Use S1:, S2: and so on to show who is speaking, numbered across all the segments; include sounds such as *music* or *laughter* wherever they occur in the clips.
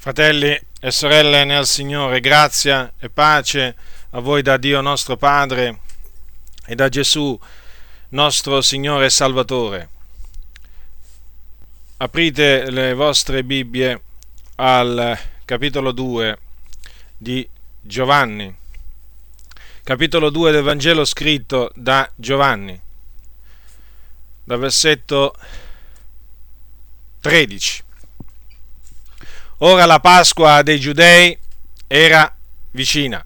S1: Fratelli e sorelle nel Signore, grazia e pace a voi da Dio nostro Padre e da Gesù nostro Signore e Salvatore. Aprite le vostre Bibbie al capitolo 2 di Giovanni, capitolo 2 del Vangelo scritto da Giovanni, dal versetto 13. Ora la Pasqua dei Giudei era vicina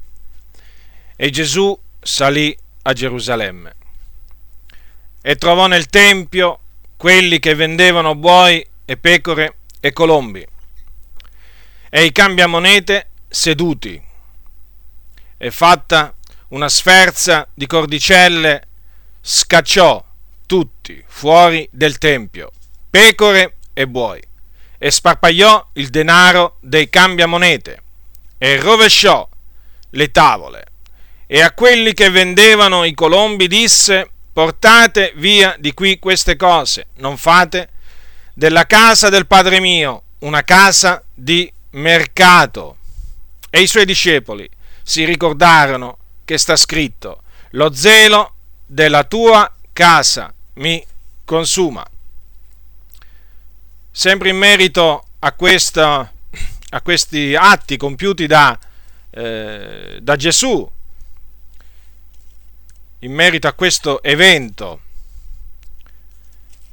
S1: e Gesù salì a Gerusalemme e trovò nel Tempio quelli che vendevano buoi e pecore e colombi e i cambiamonete seduti e fatta una sferza di cordicelle scacciò tutti fuori del Tempio, pecore e buoi e sparpagliò il denaro dei cambiamonete e rovesciò le tavole e a quelli che vendevano i colombi disse portate via di qui queste cose, non fate della casa del Padre mio una casa di mercato. E i suoi discepoli si ricordarono che sta scritto, lo zelo della tua casa mi consuma sempre in merito a, questa, a questi atti compiuti da, eh, da Gesù, in merito a questo evento,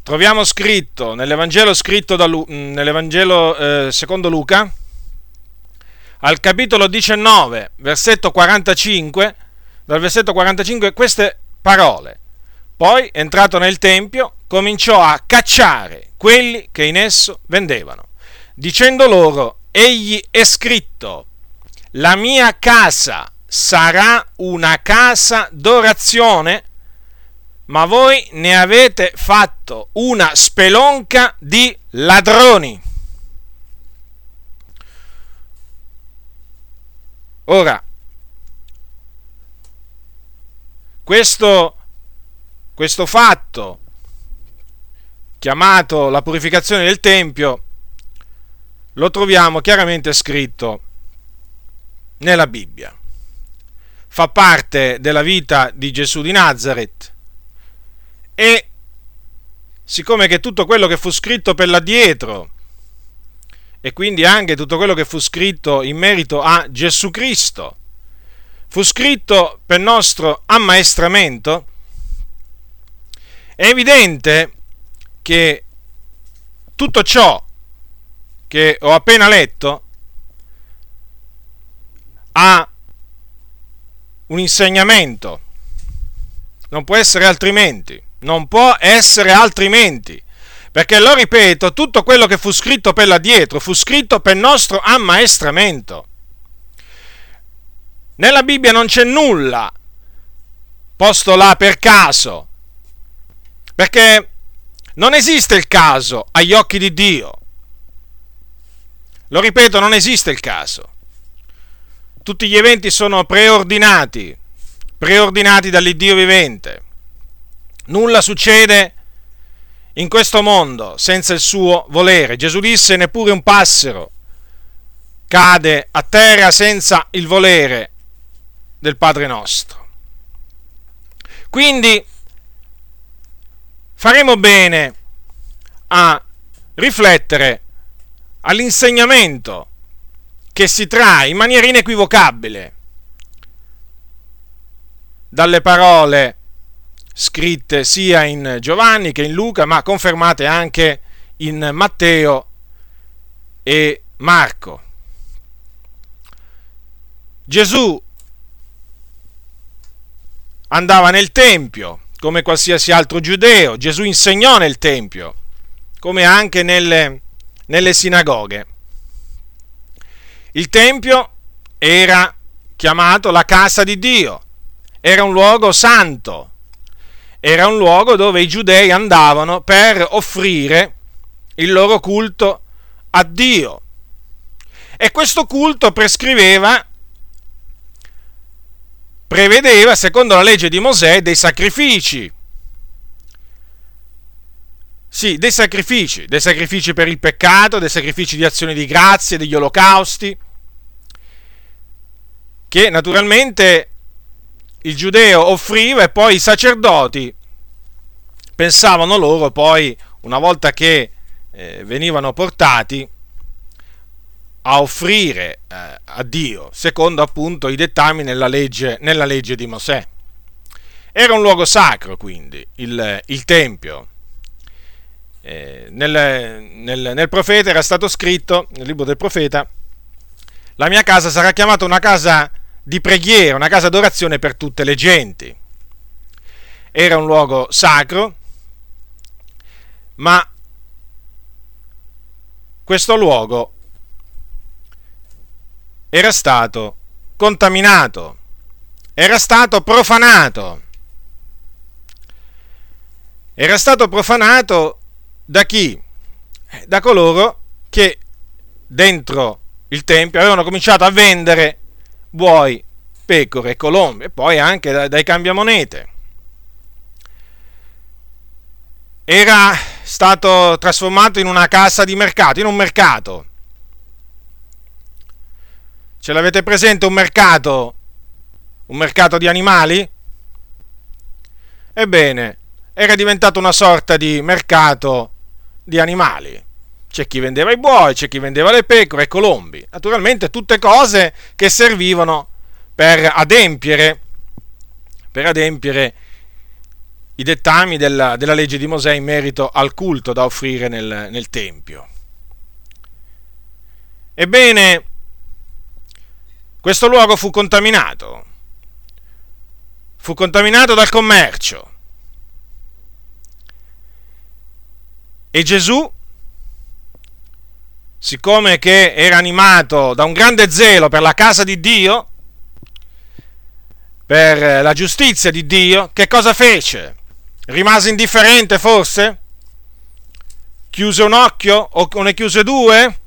S1: troviamo scritto nell'Evangelo scritto da, nell'Evangelo eh, secondo Luca, al capitolo 19, versetto 45, dal versetto 45 queste parole. Poi, entrato nel Tempio, cominciò a cacciare quelli che in esso vendevano, dicendo loro, egli è scritto, la mia casa sarà una casa d'orazione, ma voi ne avete fatto una spelonca di ladroni. Ora, questo, questo fatto chiamato la purificazione del Tempio, lo troviamo chiaramente scritto nella Bibbia. Fa parte della vita di Gesù di Nazareth e siccome che tutto quello che fu scritto per l'addietro e quindi anche tutto quello che fu scritto in merito a Gesù Cristo fu scritto per nostro ammaestramento, è evidente che tutto ciò che ho appena letto ha un insegnamento. Non può essere altrimenti. Non può essere altrimenti. Perché, lo ripeto, tutto quello che fu scritto per là dietro fu scritto per nostro ammaestramento. Nella Bibbia non c'è nulla posto là per caso. Perché non esiste il caso agli occhi di Dio. Lo ripeto, non esiste il caso. Tutti gli eventi sono preordinati, preordinati dall'Iddio vivente. Nulla succede in questo mondo senza il suo volere. Gesù disse neppure un passero cade a terra senza il volere del Padre nostro. Quindi faremo bene a riflettere all'insegnamento che si trae in maniera inequivocabile dalle parole scritte sia in Giovanni che in Luca, ma confermate anche in Matteo e Marco. Gesù andava nel Tempio, come qualsiasi altro giudeo. Gesù insegnò nel Tempio, come anche nelle, nelle sinagoghe. Il Tempio era chiamato la casa di Dio, era un luogo santo, era un luogo dove i giudei andavano per offrire il loro culto a Dio. E questo culto prescriveva prevedeva, secondo la legge di Mosè, dei sacrifici. sì, dei sacrifici, dei sacrifici per il peccato, dei sacrifici di azioni di grazie, degli olocausti, che naturalmente il giudeo offriva e poi i sacerdoti pensavano loro poi, una volta che eh, venivano portati, a offrire eh, a Dio, secondo appunto i dettami nella legge, nella legge di Mosè. Era un luogo sacro, quindi, il, il Tempio. Eh, nel, nel, nel profeta era stato scritto, nel libro del profeta, la mia casa sarà chiamata una casa di preghiera, una casa d'adorazione per tutte le genti. Era un luogo sacro, ma questo luogo era stato contaminato, era stato profanato. Era stato profanato da chi? Eh, da coloro che dentro il Tempio avevano cominciato a vendere buoi, pecore e colombe, e poi anche dai cambiamonete. Era stato trasformato in una casa di mercato, in un mercato. Ce l'avete presente un mercato? Un mercato di animali? Ebbene, era diventato una sorta di mercato di animali. C'è chi vendeva i buoi, c'è chi vendeva le pecore i colombi. Naturalmente tutte cose che servivano per adempiere, per adempiere i dettami della, della, legge di Mosè in merito al culto da offrire nel, nel Tempio. Ebbene, questo luogo fu contaminato, fu contaminato dal commercio. E Gesù, siccome che era animato da un grande zelo per la casa di Dio, per la giustizia di Dio, che cosa fece? Rimase indifferente forse? Chiuse un occhio o ne chiuse due?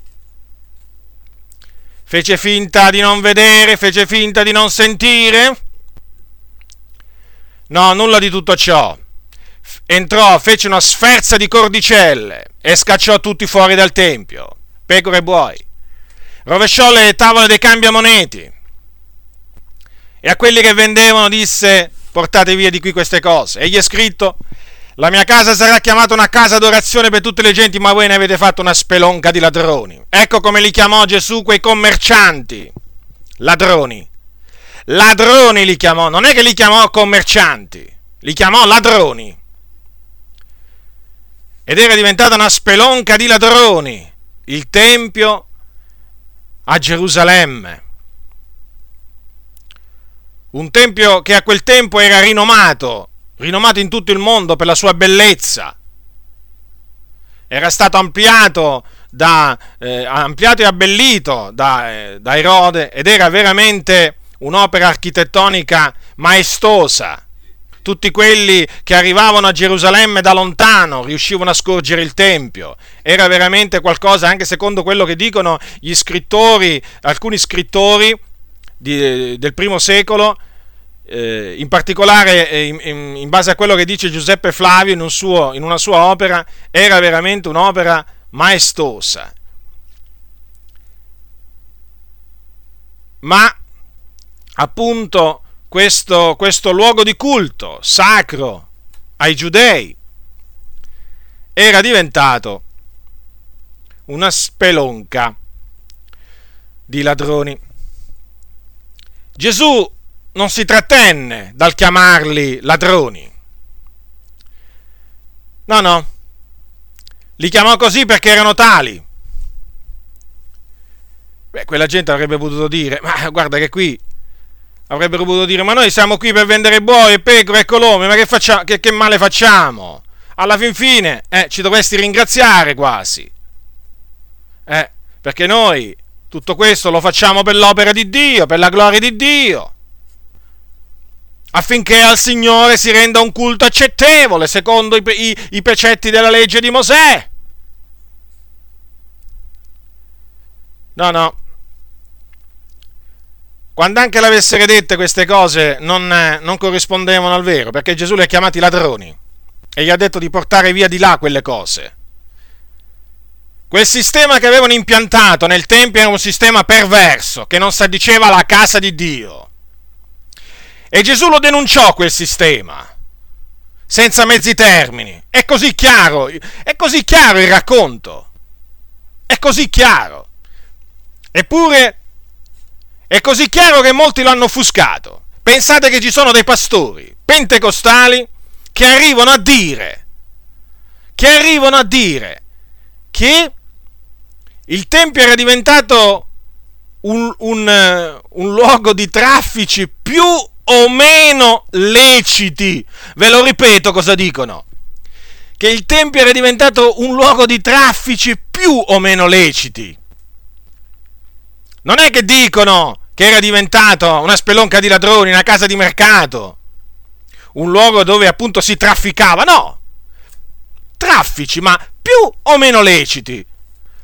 S1: Fece finta di non vedere, fece finta di non sentire? No, nulla di tutto ciò. Entrò, fece una sferza di cordicelle e scacciò tutti fuori dal tempio, pecore e buoi. Rovesciò le tavole dei cambiamoneti e a quelli che vendevano disse portate via di qui queste cose. E gli è scritto, la mia casa sarà chiamata una casa d'adorazione per tutte le genti, ma voi ne avete fatto una spelonca di ladroni. Ecco come li chiamò Gesù quei commercianti. Ladroni. Ladroni li chiamò, non è che li chiamò commercianti, li chiamò ladroni. Ed era diventata una spelonca di ladroni. Il Tempio a Gerusalemme un tempio che a quel tempo era rinomato, rinomato in tutto il mondo per la sua bellezza. Era stato ampliato, da, eh, ampliato e abbellito da, eh, da Erode ed era veramente un'opera architettonica maestosa. Tutti quelli che arrivavano a Gerusalemme da lontano riuscivano a scorgere il Tempio. Era veramente qualcosa, anche secondo quello che dicono gli scrittori, alcuni scrittori, di, del primo secolo, eh, in particolare eh, in, in, base a quello che dice Giuseppe Flavio in, un suo, in una sua opera, era veramente un'opera maestosa. Ma appunto questo, questo luogo di culto sacro ai giudei era diventato una spelonca di ladroni. Gesù non si trattenne dal chiamarli ladroni. No, no, li chiamò così perché erano tali. Beh, quella gente avrebbe potuto dire, ma guarda che qui avrebbero potuto dire, ma noi siamo qui per vendere buoi, pecore e colombe, ma che, facciamo, che, che male facciamo? Alla fin fine eh, ci dovresti ringraziare quasi. Eh, perché noi tutto questo lo facciamo per l'opera di Dio, per la gloria di Dio, affinché al Signore si renda un culto accettevole secondo i, i, i precetti della legge di Mosè. No, no. Quando anche l'avessero dette queste cose non, non corrispondevano al vero, perché Gesù li ha chiamati ladroni. e gli ha detto di portare via di là quelle cose. Quel sistema che avevano impiantato nel Tempio era un sistema perverso, che non si addiceva alla casa di Dio. E Gesù lo denunciò quel sistema, senza mezzi termini. È così chiaro, è così chiaro il racconto. È così chiaro. Eppure è così chiaro che molti lo hanno offuscato. Pensate che ci sono dei pastori pentecostali che arrivano a dire, che arrivano a dire che il Tempio era diventato un, un, un luogo di traffici più o meno leciti. Ve lo ripeto cosa dicono. Che il Tempio era diventato un luogo di traffici più o meno leciti. Non è che dicono che era diventato una spelonca di ladroni, una casa di mercato, un luogo dove appunto si trafficava, no. Traffici, ma più o meno leciti.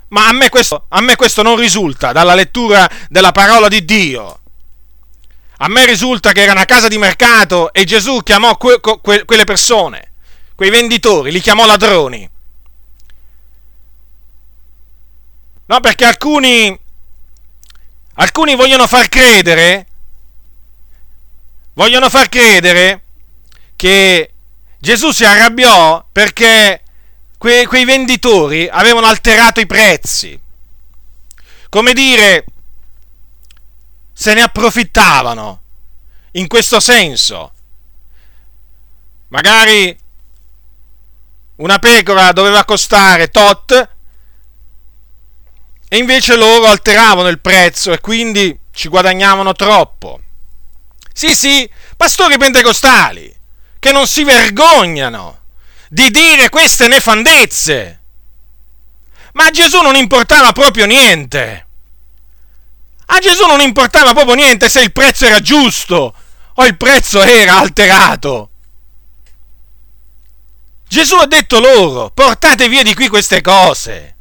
S1: Ma a me, questo, a me questo non risulta dalla lettura della parola di Dio. A me risulta che era una casa di mercato e Gesù chiamò que, que, quelle persone, quei venditori, li chiamò ladroni. No, perché alcuni, alcuni vogliono far credere, vogliono far credere che Gesù si arrabbiò perché que, quei venditori avevano alterato i prezzi. Come dire, se ne approfittavano. In questo senso. Magari una pecora doveva costare tot e invece loro alteravano il prezzo e quindi ci guadagnavano troppo. Sì, sì, pastori pentecostali che non si vergognano di dire queste nefandezze. Ma a Gesù non importava proprio niente. A Gesù non importava proprio niente se il prezzo era giusto o il prezzo era alterato. Gesù ha detto loro, portate via di qui queste cose.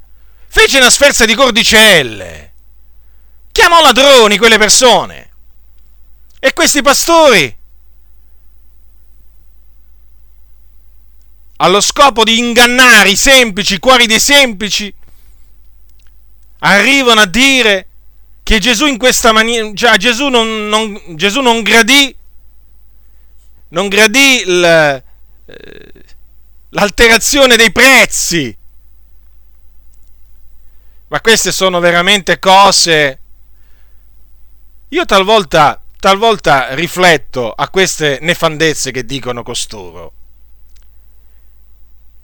S1: Fece una sferza di cordicelle. Chiamò ladroni quelle persone. E questi pastori allo scopo di ingannare i semplici, i cuori dei semplici, arrivano a dire che Gesù in questa maniera, cioè Gesù non, non, Gesù non gradì, non gradì il, eh, l'alterazione dei prezzi. Ma queste sono veramente cose... Io talvolta, talvolta rifletto a queste nefandezze che dicono costoro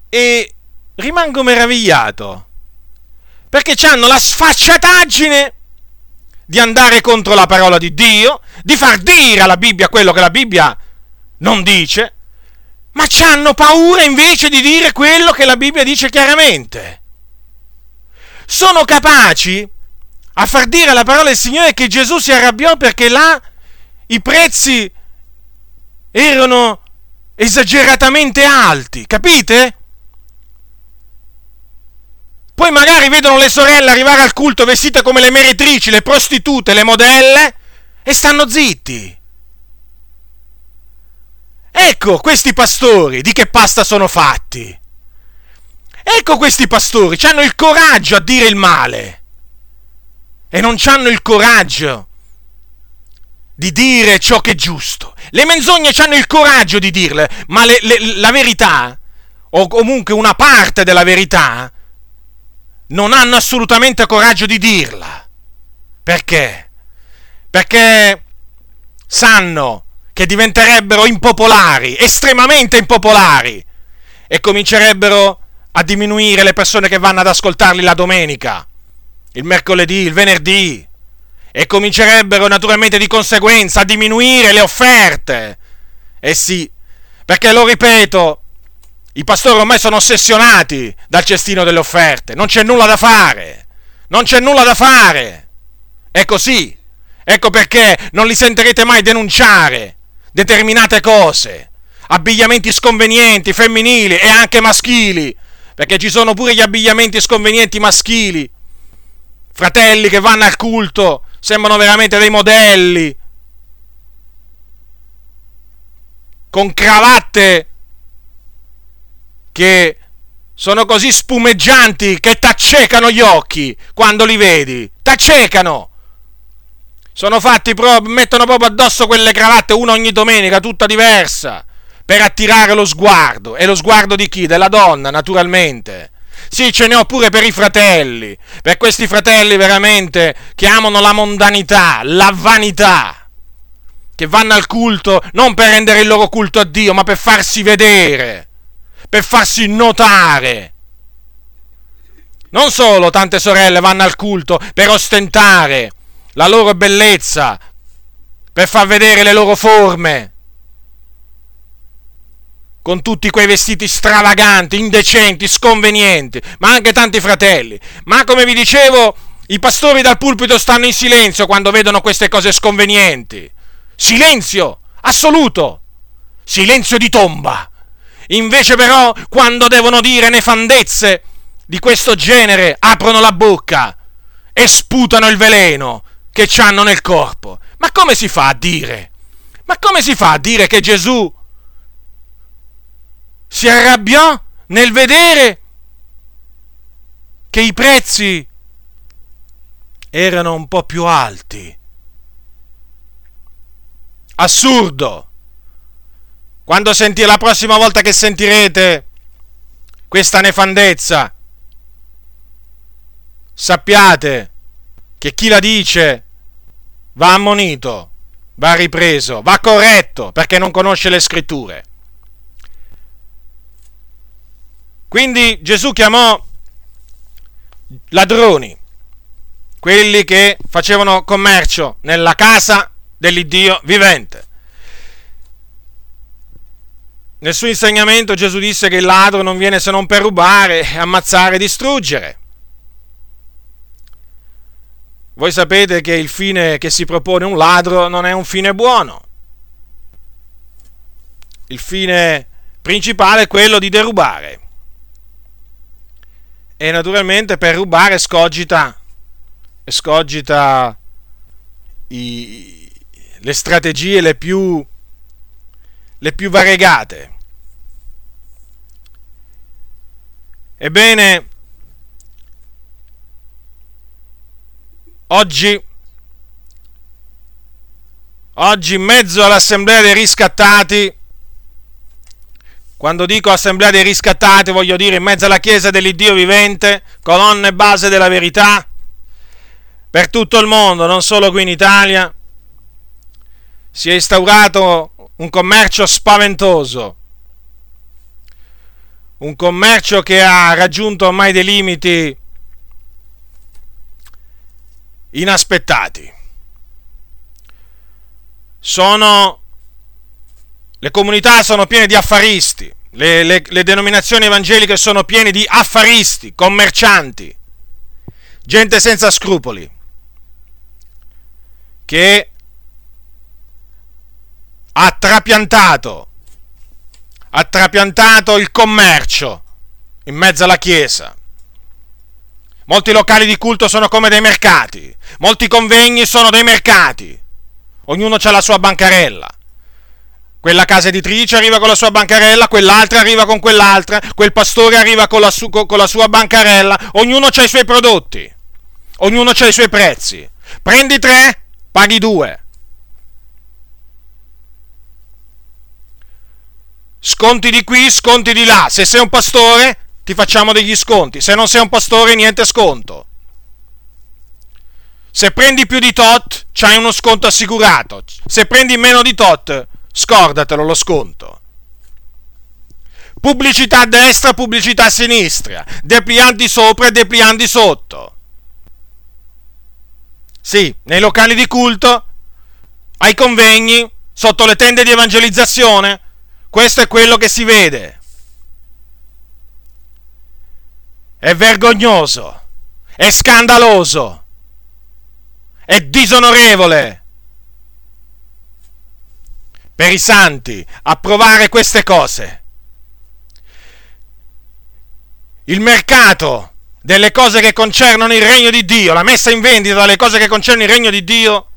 S1: e rimango meravigliato perché hanno la sfacciataggine di andare contro la parola di Dio, di far dire alla Bibbia quello che la Bibbia non dice, ma hanno paura invece di dire quello che la Bibbia dice chiaramente. Sono capaci a far dire alla parola del Signore che Gesù si arrabbiò perché là i prezzi erano esageratamente alti, capite? Poi magari vedono le sorelle arrivare al culto vestite come le meretrici, le prostitute, le modelle e stanno zitti. Ecco questi pastori di che pasta sono fatti. Ecco questi pastori, hanno il coraggio a dire il male e non hanno il coraggio di dire ciò che è giusto. Le menzogne hanno il coraggio di dirle, ma le, le, la verità, o comunque una parte della verità, non hanno assolutamente coraggio di dirla. Perché? Perché sanno che diventerebbero impopolari, estremamente impopolari, e comincerebbero a diminuire le persone che vanno ad ascoltarli la domenica, il mercoledì, il venerdì, e comincerebbero naturalmente di conseguenza a diminuire le offerte. Eh sì, perché lo ripeto, i pastori ormai sono ossessionati dal cestino delle offerte, non c'è nulla da fare, non c'è nulla da fare. È così. Ecco perché non li sentirete mai denunciare determinate cose, abbigliamenti sconvenienti, femminili e anche maschili, perché ci sono pure gli abbigliamenti sconvenienti maschili. Fratelli che vanno al culto, sembrano veramente dei modelli, con cravatte che sono così spumeggianti che t'accecano gli occhi quando li vedi, t'accecano. Sono fatti proprio, mettono proprio addosso quelle cravatte, una ogni domenica, tutta diversa, per attirare lo sguardo. E lo sguardo di chi? Della donna, naturalmente. Sì, ce ne ho pure per i fratelli, per questi fratelli veramente che amano la mondanità, la vanità, che vanno al culto non per rendere il loro culto a Dio, ma per farsi vedere, per farsi notare. Non solo tante sorelle vanno al culto per ostentare la loro bellezza, per far vedere le loro forme, con tutti quei vestiti stravaganti, indecenti, sconvenienti, ma anche tanti fratelli. Ma come vi dicevo, i pastori dal pulpito stanno in silenzio quando vedono queste cose sconvenienti. Silenzio assoluto. Silenzio di tomba. Invece però, quando devono dire nefandezze di questo genere, aprono la bocca e sputano il veleno che hanno nel corpo. Ma come si fa a dire? Ma come si fa a dire che Gesù si arrabbiò nel vedere che i prezzi erano un po' più alti. Assurdo! Quando senti la prossima volta che sentirete questa nefandezza, sappiate che chi la dice va ammonito, va ripreso, va corretto perché non conosce le scritture. Quindi Gesù chiamò ladroni, quelli che facevano commercio nella casa dell'Iddio vivente. Nel suo insegnamento Gesù disse che il ladro non viene se non per rubare, ammazzare e distruggere. Voi sapete che il fine che si propone un ladro non è un fine buono. Il fine principale è quello di derubare e naturalmente per rubare scogita, scogita i, le strategie le più, le più variegate. Ebbene, oggi, oggi in mezzo all'assemblea dei riscattati quando dico assemblea dei riscattati, voglio dire in mezzo alla Chiesa dell'Iddio vivente, colonna e base della verità, per tutto il mondo, non solo qui in Italia, si è instaurato un commercio spaventoso, un commercio che ha raggiunto ormai dei limiti inaspettati. Sono le comunità sono piene di affaristi, le, le, le denominazioni evangeliche sono piene di affaristi, commercianti, gente senza scrupoli, che ha trapiantato, ha trapiantato il commercio in mezzo alla Chiesa. Molti locali di culto sono come dei mercati, molti convegni sono dei mercati, ognuno ha la sua bancarella. Quella casa editrice arriva con la sua bancarella, quell'altra arriva con quell'altra, quel pastore arriva con la, su- con la sua bancarella, ognuno ha i suoi prodotti, ognuno ha i suoi prezzi. Prendi tre, paghi due. Sconti di qui, sconti di là. Se sei un pastore, ti facciamo degli sconti. Se non sei un pastore, niente sconto. Se prendi più di tot, c'hai uno sconto assicurato. Se prendi meno di tot, Scordatelo lo sconto. Pubblicità a destra, pubblicità a sinistra, deplianti sopra e deplianti sotto. Sì, nei locali di culto, ai convegni, sotto le tende di evangelizzazione, questo è quello che si vede. È vergognoso, è scandaloso, è disonorevole per i santi approvare queste cose. Il mercato delle cose che concernono il regno di Dio, la messa in vendita delle cose che concernono il regno di Dio,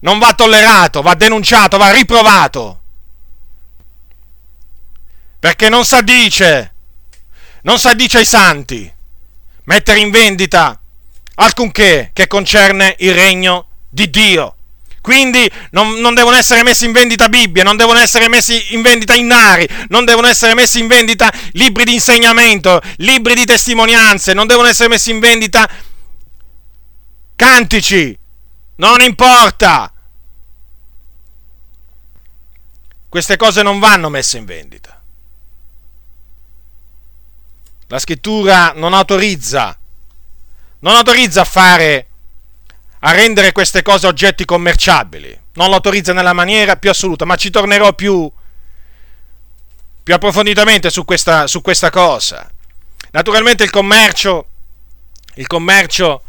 S1: non va tollerato, va denunciato, va riprovato. Perché non si addice non s'addice ai santi mettere in vendita alcunché che concerne il regno di Dio. Quindi non, non, devono essere messi in vendita Bibbie, non devono essere messi in vendita innari, non devono essere messi in vendita libri di insegnamento, libri di testimonianze, non devono essere messi in vendita cantici. Non importa. Queste cose non vanno messe in vendita. La scrittura non autorizza, non autorizza a fare a rendere queste cose oggetti commerciabili. Non lo autorizza nella maniera più assoluta, ma ci tornerò più, più approfonditamente su questa, su questa cosa. Naturalmente il commercio, il commercio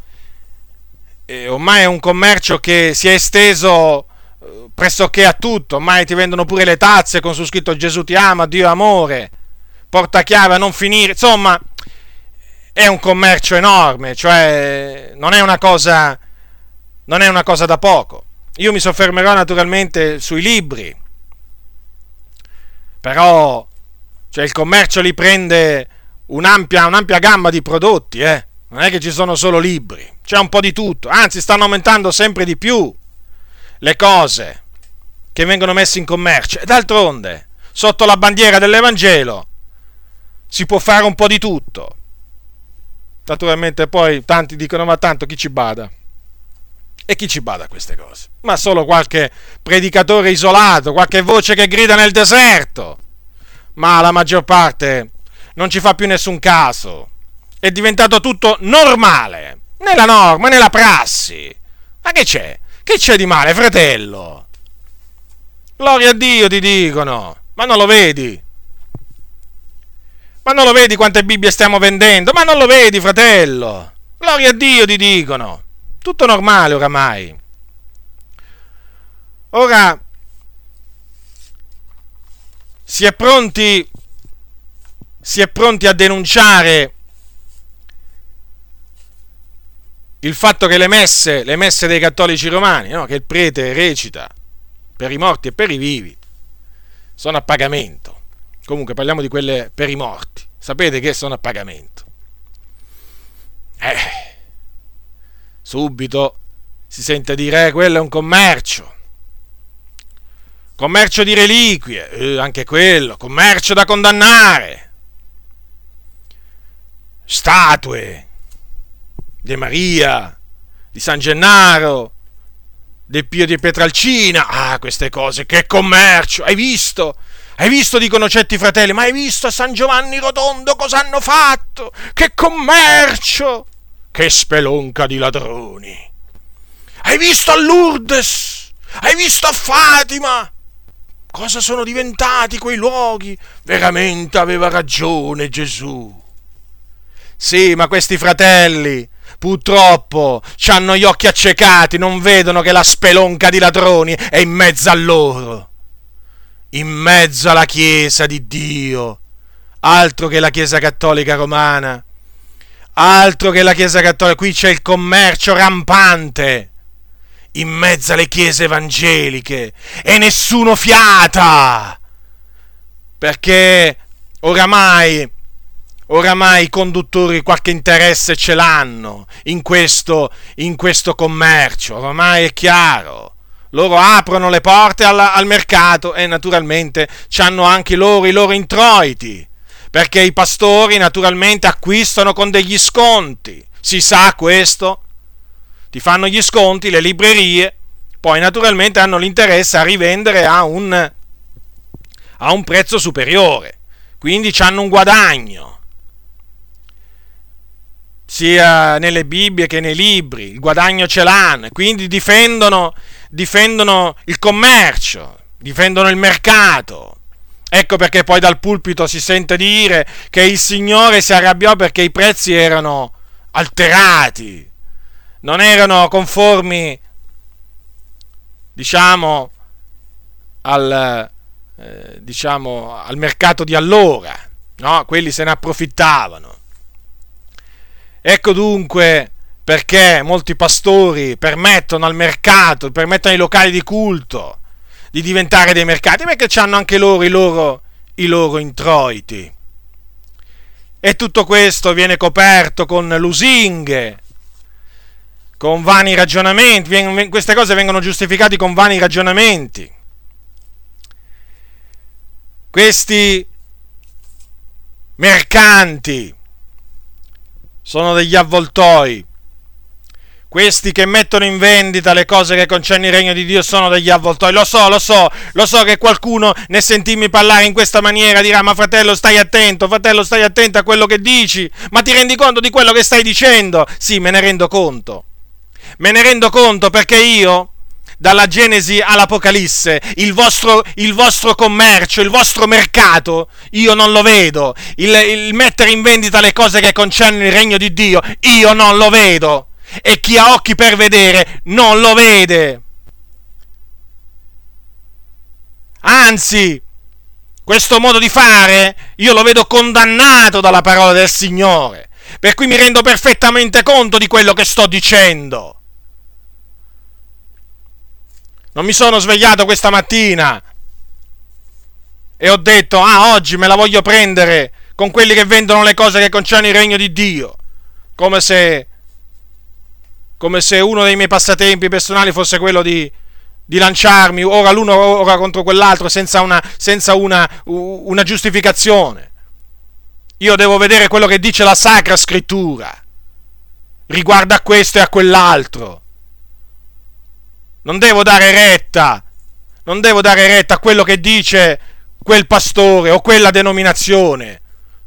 S1: eh, ormai è un commercio che si è esteso eh, pressoché a tutto, ormai ti vendono pure le tazze con su scritto Gesù ti ama, Dio amore, porta chiave a non finire, insomma è un commercio enorme, cioè non è una cosa non è una cosa da poco. Io mi soffermerò naturalmente sui libri, però cioè, il commercio li prende un'ampia, un'ampia gamma di prodotti, eh? non è che ci sono solo libri, c'è un po' di tutto, anzi stanno aumentando sempre di più le cose che vengono messe in commercio e d'altronde sotto la bandiera dell'Evangelo si può fare un po' di tutto. Naturalmente poi tanti dicono ma tanto chi ci bada? E chi ci bada a queste cose? Ma solo qualche predicatore isolato, qualche voce che grida nel deserto. Ma la maggior parte non ci fa più nessun caso. È diventato tutto normale. Nella norma, nella prassi. Ma che c'è? Che c'è di male, fratello? Gloria a Dio, ti dicono. Ma non lo vedi? Ma non lo vedi quante Bibbie stiamo vendendo? Ma non lo vedi, fratello? Gloria a Dio, ti dicono. Tutto normale oramai. Ora, si è pronti, si è pronti a denunciare il fatto che le messe, le messe dei cattolici romani, no? che il prete recita per i morti e per i vivi, sono a pagamento. Comunque parliamo di quelle per i morti. Sapete che sono a pagamento. Eh, subito si sente dire eh, quello è un commercio. Commercio di reliquie, eh, anche quello, commercio da condannare. Statue di Maria, di San Gennaro, del Pio di Petralcina. Ah, queste cose, che commercio! Hai visto? Hai visto, dicono certi fratelli, ma hai visto a San Giovanni Rotondo cosa hanno fatto? Che commercio! Che spelonca di ladroni! Hai visto a Lourdes? Hai visto a Fatima? Cosa sono diventati quei luoghi? Veramente aveva ragione Gesù. Sì, ma questi fratelli purtroppo hanno gli occhi accecati, non vedono che la spelonca di ladroni è in mezzo a loro. In mezzo alla Chiesa di Dio. Altro che la Chiesa cattolica romana Altro che la Chiesa Cattolica, qui c'è il commercio rampante in mezzo alle chiese evangeliche e nessuno fiata. Perché oramai, oramai i conduttori qualche interesse ce l'hanno in questo, in questo commercio, oramai è chiaro. Loro aprono le porte al, al mercato e naturalmente hanno anche loro i loro introiti perché i pastori naturalmente acquistano con degli sconti. Si sa questo? Ti fanno gli sconti le librerie, poi naturalmente hanno l'interesse a rivendere a un, a un prezzo superiore, quindi hanno un guadagno sia nelle Bibbie che nei libri, il guadagno ce l'hanno, quindi difendono, difendono il commercio, difendono il mercato, Ecco perché poi dal pulpito si sente dire che il Signore si arrabbiò perché i prezzi erano alterati, non erano conformi, diciamo, al, eh, diciamo, al mercato di allora, no? quelli se ne approfittavano. Ecco dunque perché molti pastori permettono al mercato, permettono ai locali di culto, di diventare dei mercati, perché hanno anche loro i loro, i loro introiti. E tutto questo viene coperto con lusinghe, con vani ragionamenti, queste cose vengono giustificate con vani ragionamenti. Questi mercanti sono degli avvoltoi. Questi che mettono in vendita le cose che concernono il regno di Dio sono degli avvoltoi. Lo so, lo so, lo so che qualcuno nel sentirmi parlare in questa maniera dirà: Ma fratello, stai attento, fratello, stai attento a quello che dici. Ma ti rendi conto di quello che stai dicendo? Sì, me ne rendo conto. Me ne rendo conto perché io, dalla Genesi all'Apocalisse, il vostro, il vostro, commercio, il vostro mercato, io non lo vedo. Il, il mettere in vendita le cose che concernono il regno di Dio, io non lo vedo. E chi ha occhi per vedere, non lo vede. Anzi, questo modo di fare io lo vedo condannato dalla parola del Signore. Per cui mi rendo perfettamente conto di quello che sto dicendo. Non mi sono svegliato questa mattina e ho detto, ah, oggi me la voglio prendere con quelli che vendono le cose che concernono il regno di Dio. Come se, come se uno dei miei passatempi personali fosse quello di, di lanciarmi ora l'uno ora contro quell'altro senza, una, senza una, una giustificazione. Io devo vedere quello che dice la Sacra Scrittura riguardo a questo e a quell'altro. Non devo dare retta, non devo dare retta a quello che dice quel pastore o quella denominazione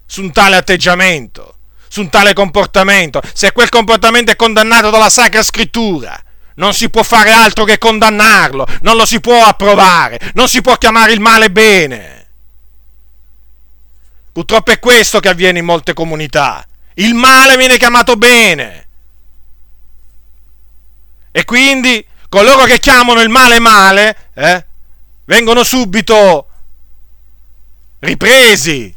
S1: su un tale atteggiamento, su un tale comportamento. Se quel comportamento è condannato dalla Sacra Scrittura, non si può fare altro che condannarlo, non lo si può approvare, non si può chiamare il male bene. Purtroppo è questo che avviene in molte comunità. Il male viene chiamato bene. E quindi coloro che chiamano il male male, eh, vengono subito ripresi.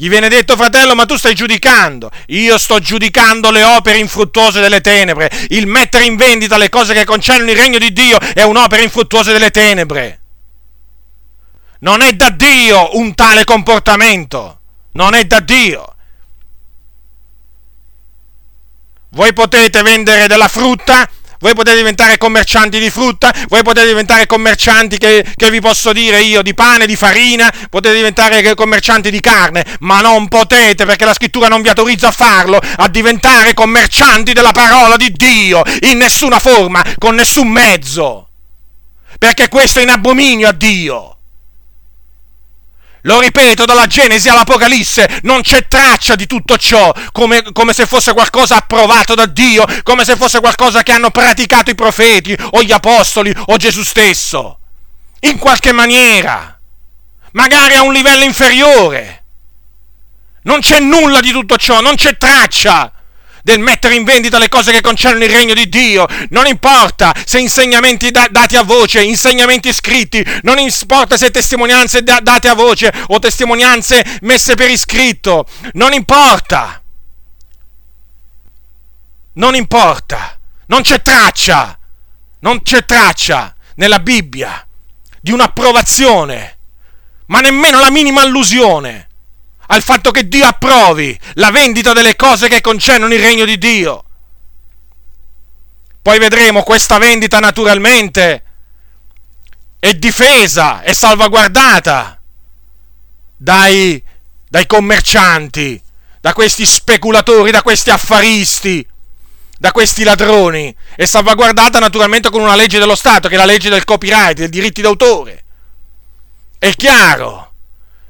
S1: Gli viene detto, fratello, ma tu stai giudicando. Io sto giudicando le opere infruttuose delle tenebre. Il mettere in vendita le cose che concernono il regno di Dio è un'opera infruttuosa delle tenebre. Non è da Dio un tale comportamento. Non è da Dio. Voi potete vendere della frutta voi potete diventare commercianti di frutta, voi potete diventare commercianti che, che, vi posso dire io di pane, di farina, potete diventare commercianti di carne, ma non potete perché la scrittura non vi autorizza a farlo, a diventare commercianti della parola di Dio in nessuna forma, con nessun mezzo. Perché questo è in abominio a Dio. Lo ripeto, dalla Genesi all'Apocalisse non c'è traccia di tutto ciò, come, come, se fosse qualcosa approvato da Dio, come se fosse qualcosa che hanno praticato i profeti o gli apostoli o Gesù stesso. In qualche maniera, magari a un livello inferiore. Non c'è nulla di tutto ciò, non c'è traccia del mettere in vendita le cose che concernono il regno di Dio. Non importa se insegnamenti da- dati a voce, insegnamenti scritti, non importa se testimonianze da- date a voce o testimonianze messe per iscritto, non importa. Non importa. Non c'è traccia. Non c'è traccia nella Bibbia di un'approvazione, ma nemmeno la minima allusione al fatto che Dio approvi la vendita delle cose che concernono il regno di Dio. Poi vedremo questa vendita naturalmente è difesa, è salvaguardata dai, dai commercianti, da questi speculatori, da questi affaristi, da questi ladroni. È salvaguardata naturalmente con una legge dello Stato, che è la legge del copyright, dei diritti d'autore. È chiaro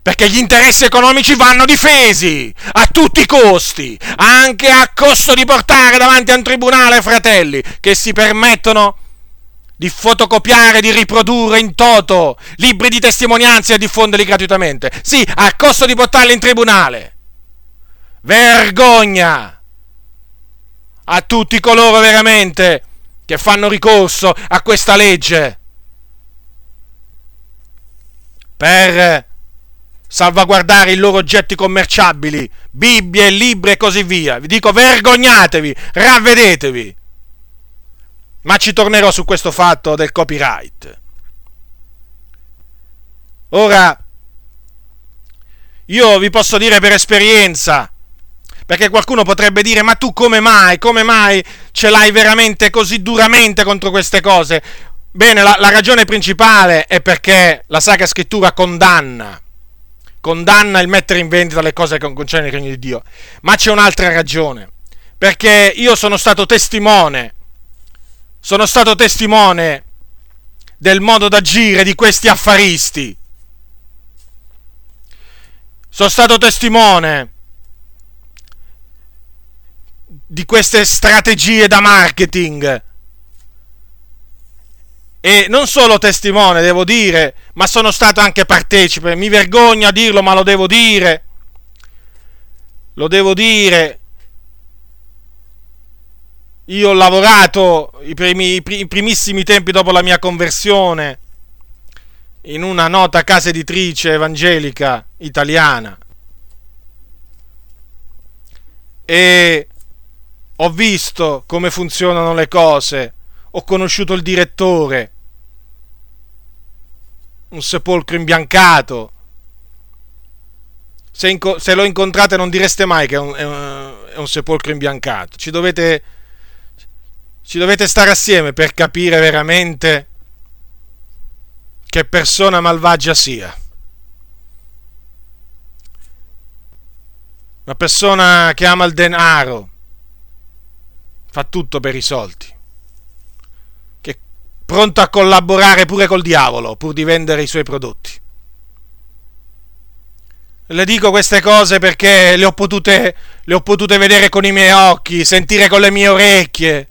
S1: perché gli interessi economici vanno difesi a tutti i costi, anche a costo di portare davanti a un tribunale fratelli che si permettono di fotocopiare, di riprodurre in toto libri di testimonianze e diffonderli gratuitamente. Sì, a costo di portarli in tribunale. Vergogna a tutti coloro veramente che fanno ricorso a questa legge per salvaguardare i loro oggetti commerciabili, Bibbie, libri e così via. Vi dico vergognatevi, ravvedetevi. Ma ci tornerò su questo fatto del copyright. Ora, io vi posso dire per esperienza, perché qualcuno potrebbe dire, ma tu come mai, come mai ce l'hai veramente così duramente contro queste cose? Bene, la, la ragione principale è perché la Sacra Scrittura condanna, condanna il mettere in vendita le cose che concernono il regno di Dio, ma c'è un'altra ragione, perché io sono stato testimone, sono stato testimone del modo d'agire di questi affaristi. Sono stato testimone di queste strategie da marketing. E non solo testimone, devo dire, ma sono stato anche partecipe. Mi vergogno a dirlo, ma lo devo dire. Lo devo dire. Io ho lavorato i, primi, i primissimi tempi dopo la mia conversione in una nota casa editrice evangelica italiana. E ho visto come funzionano le cose, ho conosciuto il direttore, un sepolcro imbiancato. Se, inco- se lo incontrate non direste mai che è un, è un, è un sepolcro imbiancato. Ci dovete, ci dovete stare assieme per capire veramente che persona malvagia sia. Una persona che ama il denaro, fa tutto per i soldi, pronto a collaborare pure col diavolo pur di vendere i suoi prodotti. Le dico queste cose perché le ho potute, le ho potute vedere con i miei occhi, sentire con le mie orecchie,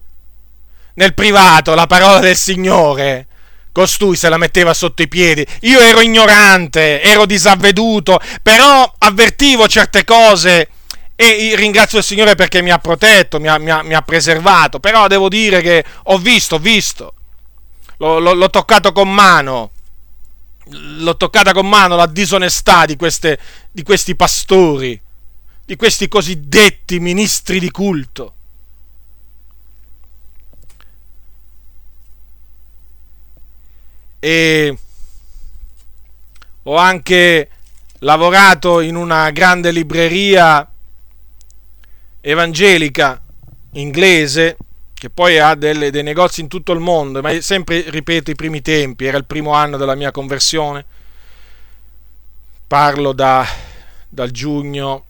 S1: nel privato, la parola del Signore. Costui se la metteva sotto i piedi. Io ero ignorante, ero disavveduto, però avvertivo certe cose e ringrazio il Signore perché mi ha protetto, mi ha, mi ha, mi ha preservato, però devo dire che ho visto, ho visto, l'ho, l'ho, l'ho toccato con mano, l'ho toccata con mano la disonestà di, queste, di questi pastori, di questi cosiddetti ministri di culto. E ho anche lavorato in una grande libreria evangelica inglese che poi ha delle, dei negozi in tutto il mondo, ma sempre, ripeto, i primi tempi, era il primo anno della mia conversione, parlo da, dal giugno,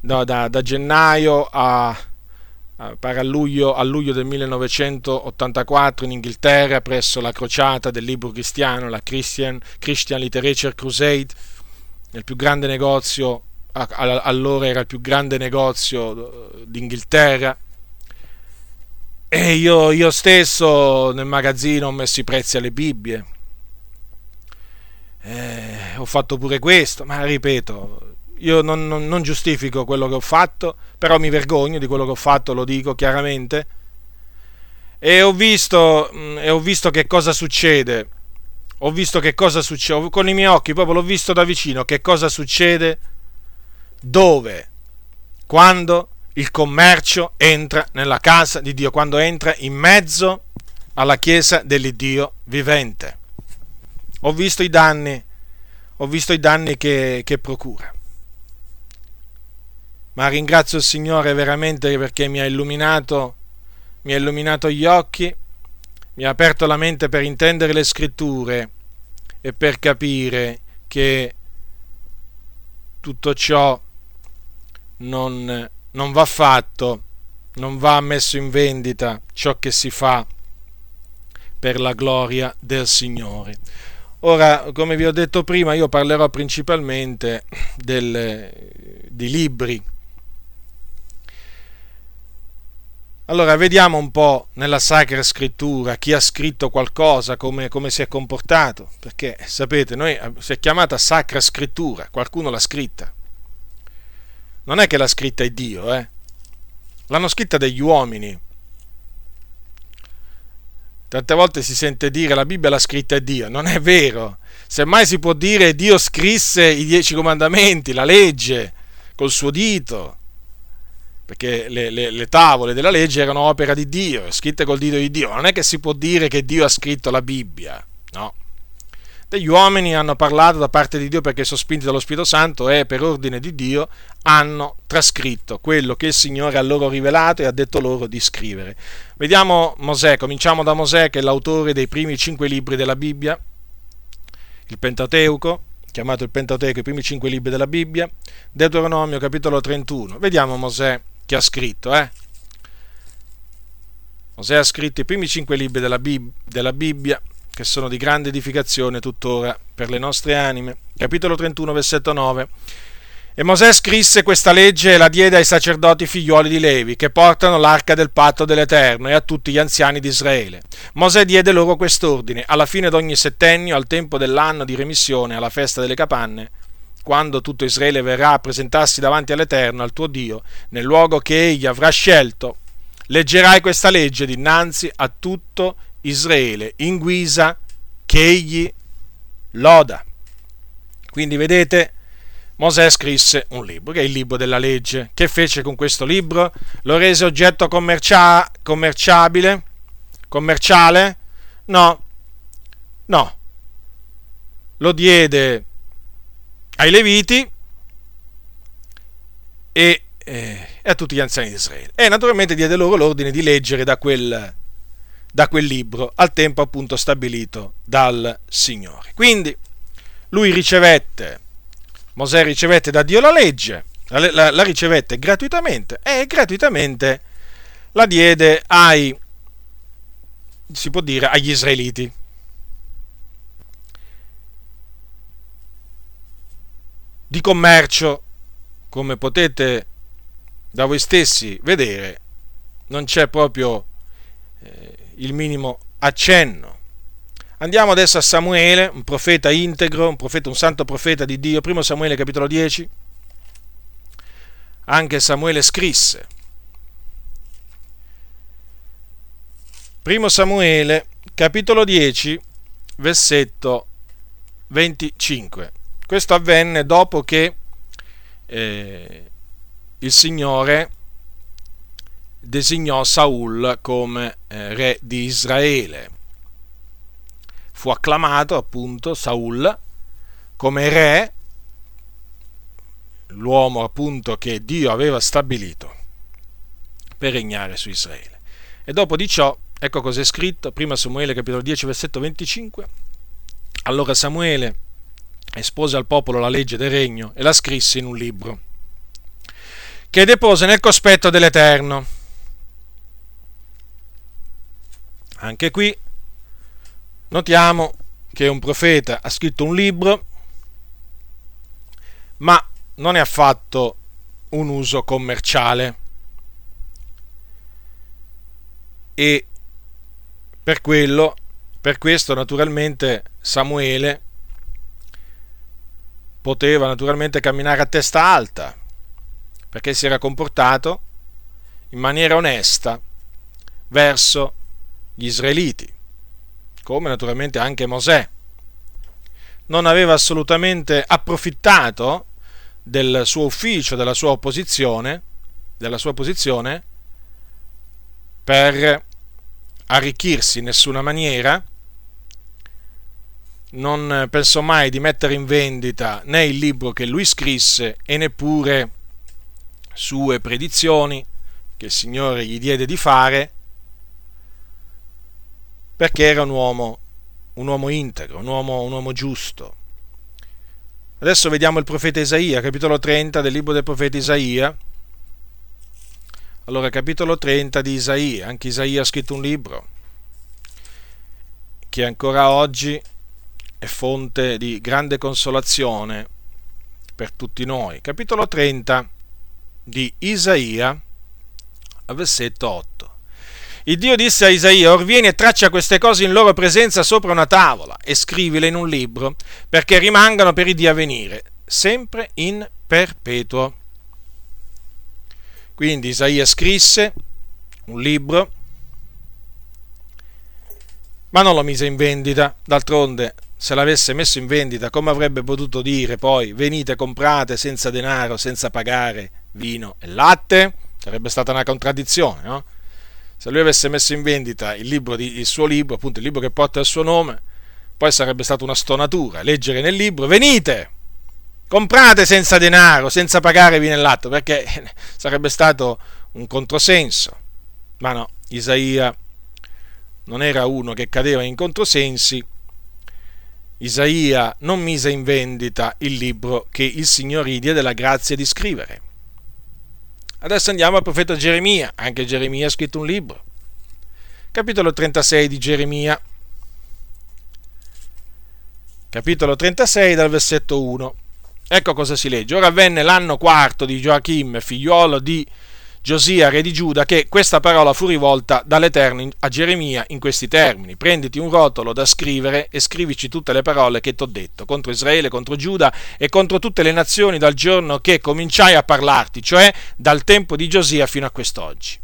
S1: da, da, da gennaio a, a, a, luglio, a, luglio, del 1984 in Inghilterra presso la crociata del libro cristiano, la Christian, Christian Literature Crusade, nel più grande negozio allora era il più grande negozio d'Inghilterra. E io, io stesso nel magazzino ho messo i prezzi alle Bibbie. Eh, ho fatto pure questo, ma ripeto, io non, non, non, giustifico quello che ho fatto, però mi vergogno di quello che ho fatto, lo dico chiaramente. E ho visto, mm, e ho visto che cosa succede. Ho visto che cosa succede, con i miei occhi proprio l'ho visto da vicino, che cosa succede dove, quando il commercio entra nella casa di Dio, quando entra in mezzo alla chiesa dell'Iddio vivente. Ho visto i danni, ho visto i danni che, che procura. Ma ringrazio il Signore veramente perché mi ha illuminato, mi ha illuminato gli occhi, mi ha aperto la mente per intendere le scritture e per capire che tutto ciò non, non va fatto, non va messo in vendita ciò che si fa per la gloria del Signore. Ora, come vi ho detto prima, io parlerò principalmente del, di libri. Allora, vediamo un po' nella Sacra Scrittura chi ha scritto qualcosa, come, come si è comportato, perché sapete, noi si è chiamata Sacra Scrittura, qualcuno l'ha scritta non è che l'ha scritta Dio, eh? L'hanno scritta degli uomini. Tante volte si sente dire la Bibbia l'ha scritta Dio, non è vero. Semmai si può dire Dio scrisse i dieci comandamenti, la legge, col suo dito, perché le, le, le, tavole della legge erano opera di Dio, scritte col dito di Dio. Non è che si può dire che Dio ha scritto la Bibbia, no. Degli uomini hanno parlato da parte di Dio perché sono spinti dallo Spirito Santo e per ordine di Dio hanno trascritto quello che il Signore ha loro rivelato e ha detto loro di scrivere. Vediamo Mosè, cominciamo da Mosè che è l'autore dei primi cinque libri della Bibbia, il Pentateuco, chiamato il Pentateuco, i primi cinque libri della Bibbia, Deuteronomio capitolo 31. Vediamo Mosè che ha scritto, eh? Mosè ha scritto i primi cinque libri della Bibbia, che sono di grande edificazione tuttora per le nostre anime. Capitolo 31, versetto 9. E Mosè scrisse questa legge e la diede ai sacerdoti figlioli di Levi, che portano l'arca del patto dell'Eterno, e a tutti gli anziani di Israele. Mosè diede loro quest'ordine, alla fine d'ogni settennio, al tempo dell'anno di remissione, alla festa delle capanne, quando tutto Israele verrà a presentarsi davanti all'Eterno, al tuo Dio, nel luogo che egli avrà scelto, leggerai questa legge dinanzi a tutto Israele in guisa che egli loda. Quindi vedete, Mosè scrisse un libro, che è il libro della legge. Che fece con questo libro? Lo rese oggetto commercia- commerciabile? Commerciale? No, no. Lo diede ai Leviti e, eh, e a tutti gli anziani di Israele. E naturalmente diede loro l'ordine di leggere da quel, da quel libro al tempo appunto stabilito dal Signore. Quindi lui ricevette, Mosè ricevette da Dio la legge, la, la, la ricevette gratuitamente e gratuitamente la diede ai, si può dire, agli israeliti. Di commercio, come potete da voi stessi vedere, non c'è proprio il minimo accenno. Andiamo adesso a Samuele, un profeta integro, un, profeta, un santo profeta di Dio, primo Samuele capitolo 10. Anche Samuele scrisse. Primo Samuele capitolo 10, versetto 25. Questo avvenne dopo che eh, il Signore designò Saul come eh, re di Israele. Fu acclamato appunto Saul come re, l'uomo appunto che Dio aveva stabilito per regnare su Israele. E dopo di ciò, ecco cosa è scritto, prima Samuele capitolo 10 versetto 25, allora Samuele espose al popolo la legge del regno e la scrisse in un libro che depose nel cospetto dell'Eterno Anche qui notiamo che un profeta ha scritto un libro, ma non ne ha fatto un uso commerciale. E per quello, per questo naturalmente Samuele poteva naturalmente camminare a testa alta, perché si era comportato in maniera onesta verso gli israeliti, come naturalmente anche Mosè. Non aveva assolutamente approfittato del suo ufficio, della sua opposizione, della sua posizione per arricchirsi in nessuna maniera, non pensò mai di mettere in vendita né il libro che lui scrisse e neppure sue predizioni che il Signore gli diede di fare perché era un uomo, un uomo integro, un uomo, un uomo giusto. Adesso vediamo il profeta Isaia, capitolo 30 del libro del profeta Isaia. Allora, capitolo 30 di Isaia, anche Isaia ha scritto un libro che ancora oggi è fonte di grande consolazione per tutti noi. Capitolo 30 di Isaia, versetto 8. Il Dio disse a Isaia, or vieni e traccia queste cose in loro presenza sopra una tavola e scrivile in un libro, perché rimangano per i dì a sempre in perpetuo. Quindi Isaia scrisse un libro, ma non lo mise in vendita, d'altronde se l'avesse messo in vendita, come avrebbe potuto dire poi venite comprate senza denaro, senza pagare vino e latte? Sarebbe stata una contraddizione, no? Se lui avesse messo in vendita il, di, il suo libro, appunto il libro che porta il suo nome, poi sarebbe stata una stonatura leggere nel libro, venite, comprate senza denaro, senza pagarevi nell'atto, perché *laughs* sarebbe stato un controsenso. Ma no, Isaia non era uno che cadeva in controsensi, Isaia non mise in vendita il libro che il Signore gli diede la grazia di scrivere. Adesso andiamo al profeta Geremia, anche Geremia ha scritto un libro. Capitolo 36 di Geremia. Capitolo 36 dal versetto 1. Ecco cosa si legge. Ora avvenne l'anno quarto di Gioachim, figliuolo di Giosia, re di Giuda, che questa parola fu rivolta dall'Eterno a Geremia in questi termini. Prenditi un rotolo da scrivere e scrivici tutte le parole che ti ho detto contro Israele, contro Giuda e contro tutte le nazioni dal giorno che cominciai a parlarti, cioè dal tempo di Giosia fino a quest'oggi.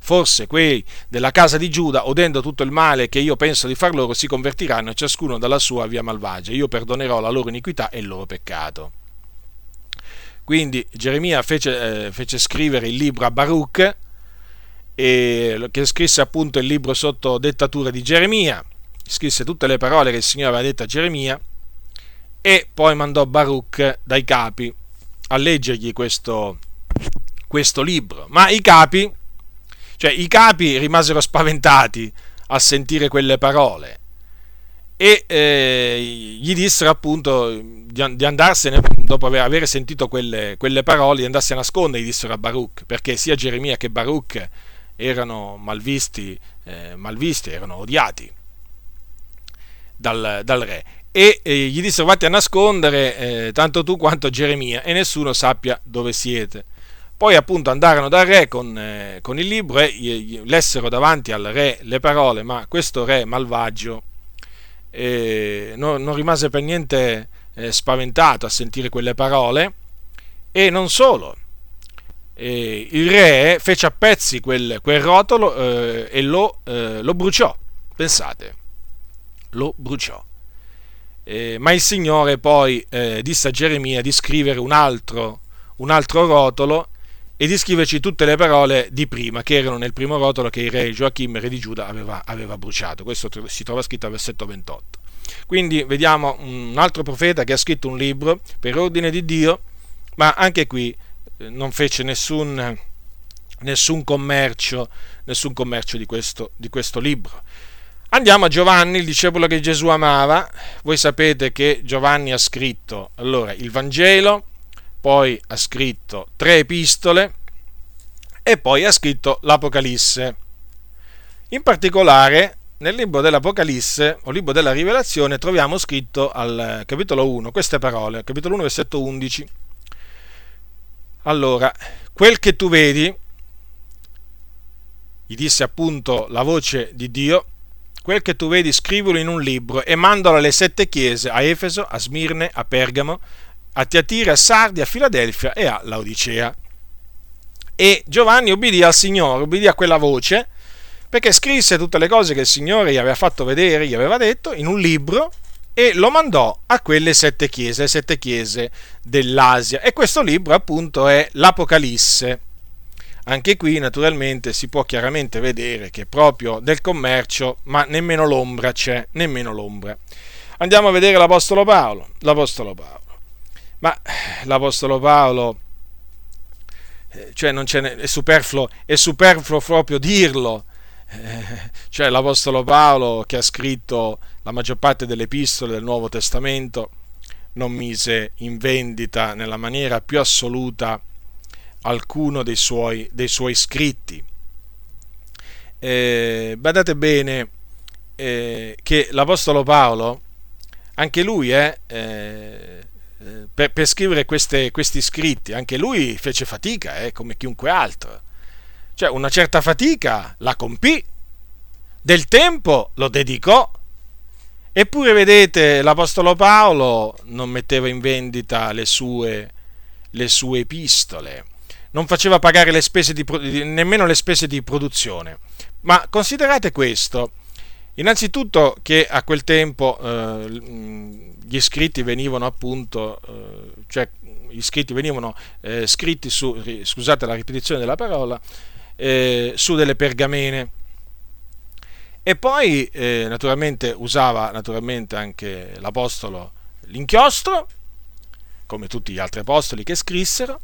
S1: Forse quei della casa di Giuda, udendo tutto il male che io penso di far loro, si convertiranno ciascuno dalla sua via malvagia. Io perdonerò la loro iniquità e il loro peccato. Quindi Geremia fece, eh, fece scrivere il libro a Baruch, e, che scrisse appunto il libro sotto dettatura di Geremia, scrisse tutte le parole che il Signore aveva detto a Geremia e poi mandò Baruch dai capi a leggergli questo, questo libro. Ma i capi, cioè i capi rimasero spaventati a sentire quelle parole e eh, gli dissero appunto di, di, andarsene, dopo aver, aver sentito quelle, quelle, parole, di andarsi a nascondere, gli dissero a Baruch, perché sia Geremia che Baruch erano malvisti, eh, malvisti erano odiati dal, dal re. E eh, gli dissero vatti a nascondere eh, tanto tu quanto Geremia e nessuno sappia dove siete. Poi appunto andarono dal re con, eh, con il libro e gli, gli lessero davanti al re le parole, ma questo re malvagio eh, non, non, rimase per niente eh, spaventato a sentire quelle parole e non solo. Eh, il re fece a pezzi quel, quel rotolo eh, e lo, eh, lo, bruciò. Pensate, lo bruciò. Eh, ma il Signore poi disse a Geremia di scrivere un altro, un altro rotolo e di scriverci tutte le parole di prima, che erano nel primo rotolo che il re Gioachim, re di Giuda, aveva, aveva bruciato. Questo si trova scritto al versetto 28. Quindi vediamo un altro profeta che ha scritto un libro per ordine di Dio, ma anche qui eh, non fece nessun, nessun commercio, nessun commercio di, questo, di questo libro. Andiamo a Giovanni, il discepolo che Gesù amava. Voi sapete che Giovanni ha scritto allora il Vangelo, poi ha scritto tre epistole e poi ha scritto l'Apocalisse. In particolare nel libro dell'Apocalisse o libro della Rivelazione troviamo scritto al capitolo 1 queste parole, capitolo 1 versetto 11. Allora, quel che tu vedi, gli disse appunto la voce di Dio, quel che tu vedi scrivilo in un libro e mandalo alle sette chiese, a Efeso, a Smirne, a Pergamo, a Tiatira, a Sardi, a Filadelfia e a Laodicea. E Giovanni obbedì al Signore, obbedì a quella voce, perché scrisse tutte le cose che il Signore gli aveva fatto vedere, gli aveva detto, in un libro e lo mandò a quelle sette chiese, le sette chiese dell'Asia. E questo libro appunto è l'Apocalisse. Anche qui naturalmente si può chiaramente vedere che proprio del commercio, ma nemmeno l'ombra c'è, nemmeno l'ombra. Andiamo a vedere l'Apostolo Paolo. L'Apostolo Paolo. Ma l'Apostolo Paolo, eh, cioè non ce è superfluo, è superfluo proprio dirlo. Eh, cioè l'Apostolo Paolo che ha scritto la maggior parte delle epistole del Nuovo Testamento non mise in vendita nella maniera più assoluta alcuno dei suoi, dei suoi scritti. Eh, badate bene eh, che l'Apostolo Paolo, anche lui eh, eh, per, per, scrivere queste, questi scritti, anche lui fece fatica, eh, come chiunque altro. Cioè una certa fatica la compì, del tempo lo dedicò, eppure vedete l'Apostolo Paolo non metteva in vendita le sue, le sue epistole, non faceva pagare le di, nemmeno le spese di produzione. Ma considerate questo, innanzitutto che a quel tempo eh, gli scritti venivano appunto, eh, cioè gli scritti venivano eh, scritti su, scusate la ripetizione della parola, eh, su delle pergamene. E poi eh, naturalmente usava naturalmente anche l'apostolo l'inchiostro, come tutti gli altri apostoli che scrissero,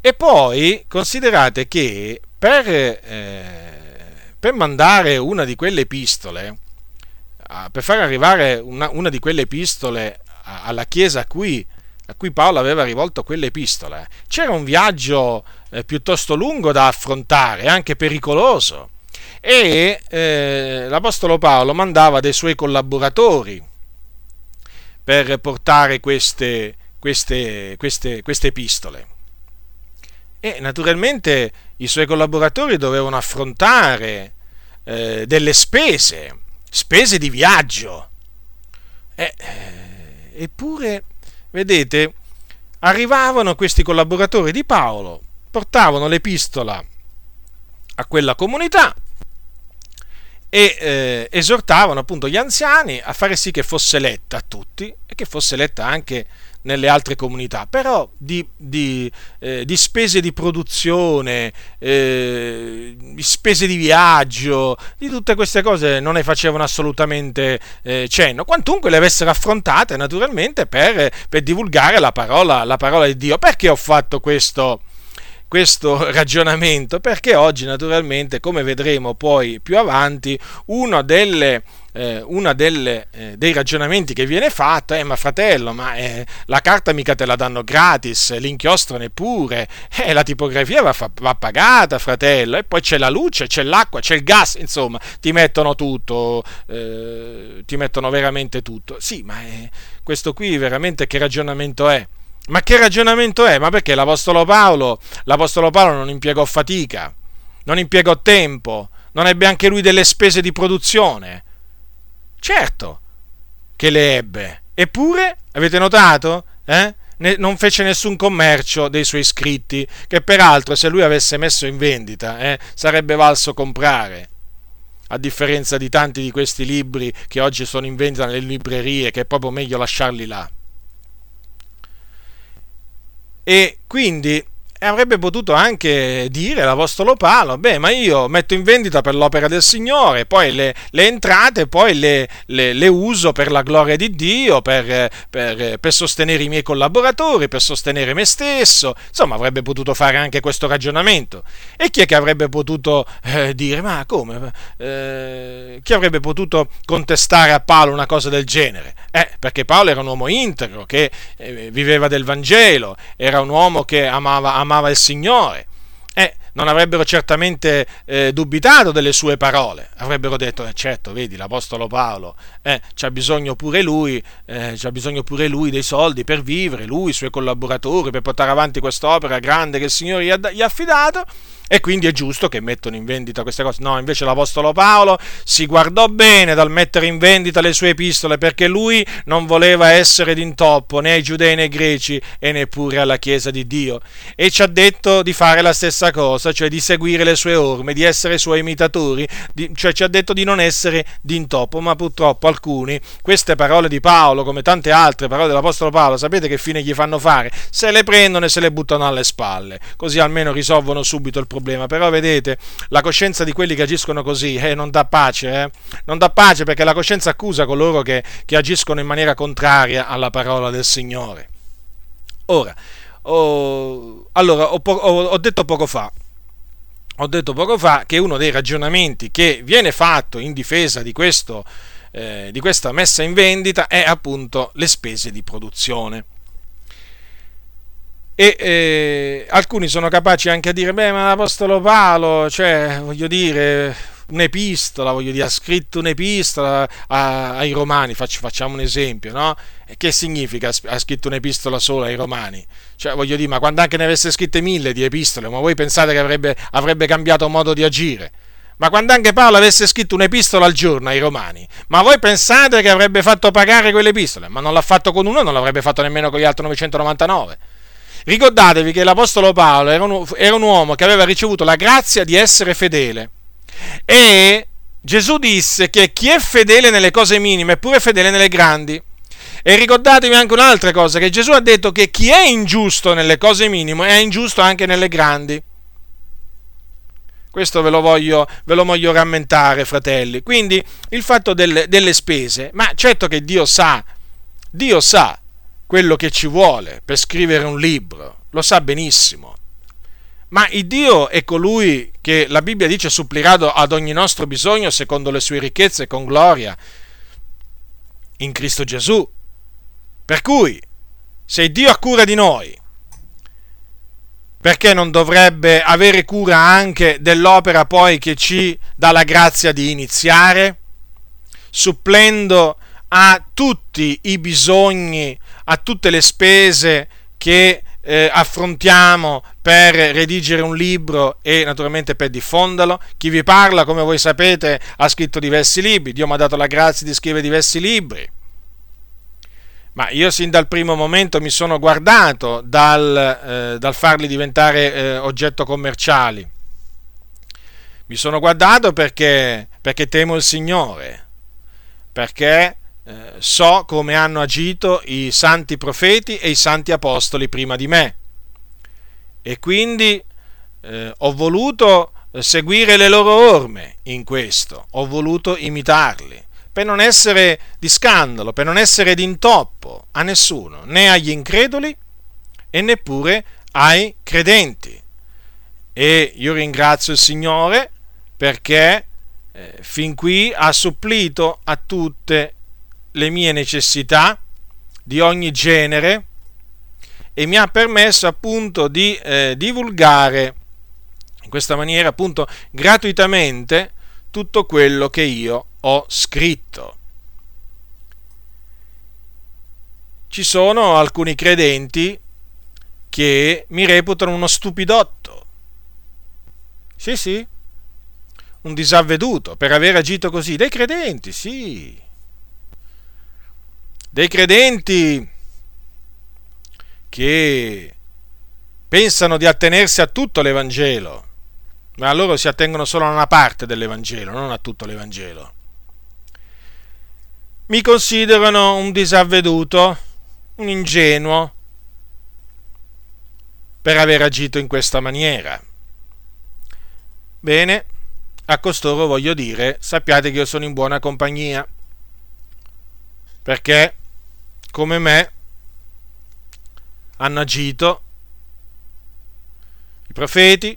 S1: e poi considerate che per, eh, per mandare una di quelle epistole, per far arrivare una, una di quelle epistole alla chiesa a cui, a cui, Paolo aveva rivolto quelle epistole, c'era un viaggio eh, piuttosto lungo da affrontare, anche pericoloso, e eh, l'Apostolo Paolo mandava dei suoi collaboratori per portare queste, queste, queste, queste epistole. E naturalmente i suoi collaboratori dovevano affrontare eh, delle spese, spese di viaggio. Eh, eppure, vedete, arrivavano questi collaboratori di Paolo, portavano l'epistola a quella comunità e eh, esortavano appunto gli anziani a fare sì che fosse letta a tutti e che fosse letta anche nelle altre comunità, però di, di, eh, di spese di produzione, eh, di spese di viaggio, di tutte queste cose non ne facevano assolutamente eh, cenno, quantunque le avessero affrontate naturalmente per, per divulgare la parola, la parola di Dio. Perché ho fatto questo? questo *laughs* ragionamento perché oggi naturalmente come vedremo poi più avanti uno delle, eh, delle, eh, dei ragionamenti che viene fatto è ma fratello ma eh, la carta mica te la danno gratis l'inchiostro neppure eh, la tipografia va, va, pagata fratello e poi c'è la luce c'è l'acqua c'è il gas insomma ti mettono tutto eh, ti mettono veramente tutto sì ma eh, questo qui veramente che ragionamento è ma che ragionamento è? Ma perché l'Apostolo Paolo, l'Apostolo Paolo non impiegò fatica, non impiegò tempo, non ebbe anche lui delle spese di produzione? Certo che le ebbe. Eppure, avete notato? Eh? non fece nessun commercio dei suoi scritti, che peraltro se lui avesse messo in vendita eh, sarebbe valso comprare. A differenza di tanti di questi libri che oggi sono in vendita nelle librerie, che è proprio meglio lasciarli là. E quindi avrebbe potuto anche dire l'Apostolo Paolo, beh, ma io metto in vendita per l'opera del Signore, poi le, le entrate poi le, le, le, uso per la gloria di Dio, per, per, per, sostenere i miei collaboratori, per sostenere me stesso, insomma avrebbe potuto fare anche questo ragionamento. E chi è che avrebbe potuto eh, dire, ma come? Eh, chi avrebbe potuto contestare a Paolo una cosa del genere? Eh, perché Paolo era un uomo integro, che eh, viveva del Vangelo, era un uomo che amava, amava amava il Signore. Eh, non avrebbero certamente eh, dubitato delle sue parole, avrebbero detto, eh, certo, vedi, l'Apostolo Paolo, eh, c'ha bisogno pure lui, eh, c'ha bisogno pure lui dei soldi per vivere, lui, i suoi collaboratori, per portare avanti quest'opera grande che il Signore gli ha, gli ha affidato, e quindi è giusto che mettano in vendita queste cose. No, invece l'Apostolo Paolo si guardò bene dal mettere in vendita le sue epistole perché lui non voleva essere d'intoppo né ai giudei né ai greci e neppure alla Chiesa di Dio. E ci ha detto di fare la stessa cosa, cioè di seguire le sue orme, di essere suoi imitatori, di, cioè ci ha detto di non essere d'intoppo, ma purtroppo alcuni, queste parole di Paolo, come tante altre parole dell'Apostolo Paolo, sapete che fine gli fanno fare? Se le prendono e se le buttano alle spalle, così almeno risolvono subito il problema problema, però vedete, la coscienza di quelli che agiscono così eh, non dà pace, eh? non dà pace perché la coscienza accusa coloro che, che agiscono in maniera contraria alla parola del Signore. Ora, oh, allora, ho, ho, ho detto poco fa, ho detto poco fa che uno dei ragionamenti che viene fatto in difesa di, questo, eh, di questa messa in vendita è appunto le spese di produzione e eh, alcuni sono capaci anche a dire, beh, ma l'Apostolo Paolo, cioè, voglio dire, un'epistola, voglio dire, ha scritto un'epistola ai Romani, faccio, facciamo un esempio, no? E che significa ha scritto un'epistola sola ai Romani? Cioè, voglio dire, ma quando anche ne avesse scritte mille di epistole, ma voi pensate che avrebbe, avrebbe cambiato modo di agire? Ma quando anche Paolo avesse scritto un'epistola al giorno ai Romani, ma voi pensate che avrebbe fatto pagare quelle epistole? Ma non l'ha fatto con uno, non l'avrebbe fatto nemmeno con gli altri 999. Ricordatevi che l'Apostolo Paolo era un, era un uomo che aveva ricevuto la grazia di essere fedele e Gesù disse che chi è fedele nelle cose minime è pure fedele nelle grandi. E ricordatevi anche un'altra cosa, che Gesù ha detto che chi è ingiusto nelle cose minime è ingiusto anche nelle grandi. Questo ve lo voglio, ve lo voglio rammentare, fratelli. Quindi il fatto delle, delle spese, ma certo che Dio sa, Dio sa quello che ci vuole per scrivere un libro, lo sa benissimo. Ma il Dio è colui che la Bibbia dice supplirà ad ogni nostro bisogno secondo le sue ricchezze con gloria in Cristo Gesù. Per cui, se Dio ha cura di noi, perché non dovrebbe avere cura anche dell'opera poi che ci dà la grazia di iniziare, supplendo a tutti i bisogni, a tutte le spese che eh, affrontiamo per redigere un libro e naturalmente per diffonderlo. Chi vi parla, come voi sapete, ha scritto diversi libri, Dio mi ha dato la grazia di scrivere diversi libri ma io sin dal primo momento mi sono guardato dal, eh, dal farli diventare eh, oggetto commerciali. Mi sono guardato perché, perché temo il Signore, perché eh, so come hanno agito i santi profeti e i santi apostoli prima di me. E quindi eh, ho voluto seguire le loro orme in questo, ho voluto imitarli per non essere di scandalo, per non essere di intoppo a nessuno, né agli increduli e neppure ai credenti. E io ringrazio il Signore perché eh, fin qui ha supplito a tutte le mie necessità di ogni genere e mi ha permesso appunto di eh, divulgare in questa maniera appunto gratuitamente tutto quello che io ho scritto. Ci sono alcuni credenti che mi reputano uno stupidotto. Sì, sì, un disavveduto per aver agito così. Dei credenti, sì. Dei credenti che pensano di attenersi a tutto l'Evangelo, ma loro si attengono solo a una parte dell'Evangelo, non a tutto l'Evangelo. Mi considerano un disavveduto, un ingenuo, per aver agito in questa maniera. Bene, a costoro voglio dire, sappiate che io sono in buona compagnia, perché come me hanno agito i profeti,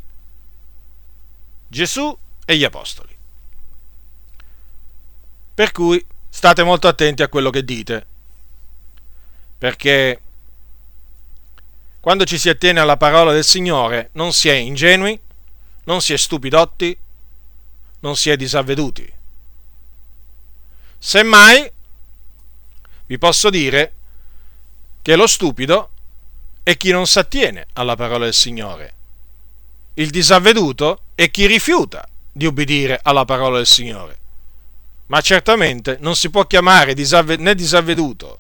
S1: Gesù e gli apostoli. Per cui state molto attenti a quello che dite, perché quando ci si attiene alla parola del Signore non si è ingenui, non si è stupidotti, non si è disavveduti. Semmai vi posso dire che lo stupido è chi non si attiene alla parola del Signore. Il disavveduto è chi rifiuta di ubbidire alla parola del Signore ma certamente non si può chiamare disavve- né disavveduto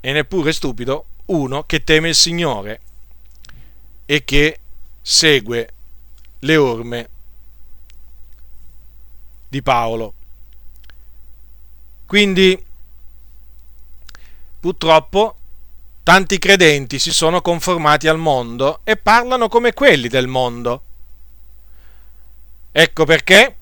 S1: e neppure stupido uno che teme il Signore e che segue le orme di Paolo. Quindi, purtroppo, tanti credenti si sono conformati al mondo e parlano come quelli del mondo. Ecco perché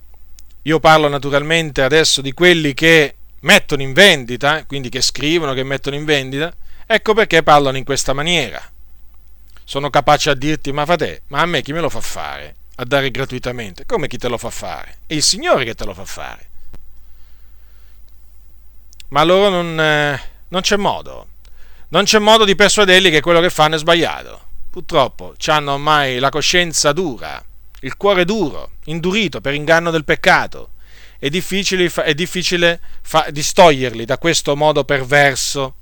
S1: io parlo naturalmente adesso di quelli che mettono in vendita, quindi che scrivono, che mettono in vendita, ecco perché parlano in questa maniera. Sono capace a dirti, ma frate, ma a me chi me lo fa fare? A dare gratuitamente? Come chi te lo fa fare? È il Signore che te lo fa fare. Ma loro non, eh, non c'è modo. Non c'è modo di persuaderli che quello che fanno è sbagliato. Purtroppo hanno ormai la coscienza dura il cuore duro, indurito per inganno del peccato. È difficile, è difficile fa, distoglierli da questo modo perverso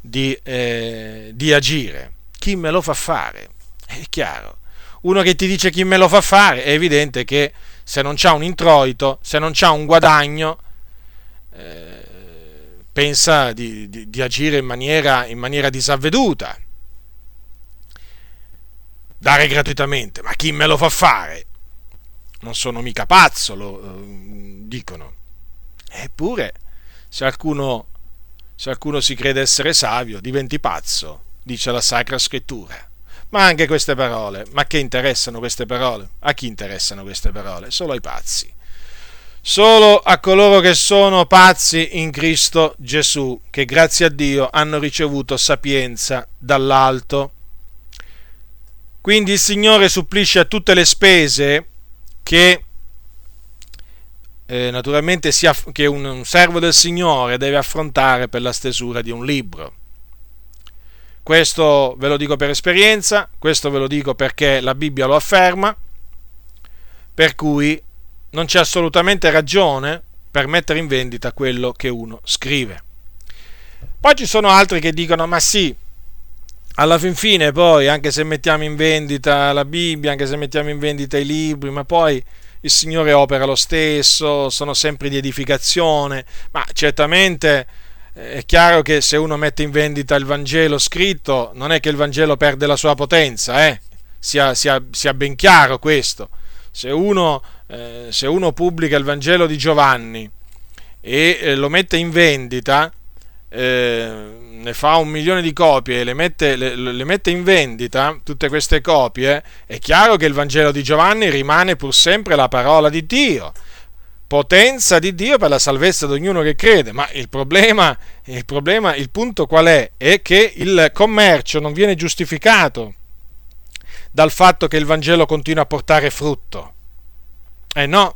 S1: di, eh, di agire. Chi me lo fa fare? È chiaro. Uno che ti dice chi me lo fa fare, è evidente che se non c'ha un introito, se non c'ha un guadagno, eh, pensa di, di, di agire in maniera, in maniera disavveduta dare gratuitamente, ma chi me lo fa fare? Non sono mica pazzo, lo eh, dicono. Eppure, se qualcuno, se qualcuno si crede essere savio, diventi pazzo, dice la Sacra Scrittura. ma anche queste parole. Ma che interessano queste parole? A chi interessano queste parole? Solo ai pazzi. Solo a coloro che sono pazzi in Cristo Gesù, che grazie a Dio hanno ricevuto sapienza dall'alto. Quindi il Signore supplisce a tutte le spese che eh, naturalmente sia, che un servo del Signore deve affrontare per la stesura di un libro. Questo ve lo dico per esperienza, questo ve lo dico perché la Bibbia lo afferma, per cui non c'è assolutamente ragione per mettere in vendita quello che uno scrive. Poi ci sono altri che dicono, ma sì, alla fin fine poi, anche se mettiamo in vendita la Bibbia, anche se mettiamo in vendita i libri, ma poi il Signore opera lo stesso, sono sempre di edificazione, ma certamente eh, è chiaro che se uno mette in vendita il Vangelo scritto, non è che il Vangelo perde la sua potenza, eh? sia, sia, sia ben chiaro questo. Se uno, eh, se uno, pubblica il Vangelo di Giovanni e eh, lo mette in vendita, eh, ne fa un milione di copie e le mette, le, le mette, in vendita, tutte queste copie, è chiaro che il Vangelo di Giovanni rimane pur sempre la parola di Dio, potenza di Dio per la salvezza di ognuno che crede, ma il problema, il, problema, il punto qual è? È che il commercio non viene giustificato dal fatto che il Vangelo continua a portare frutto. Eh no,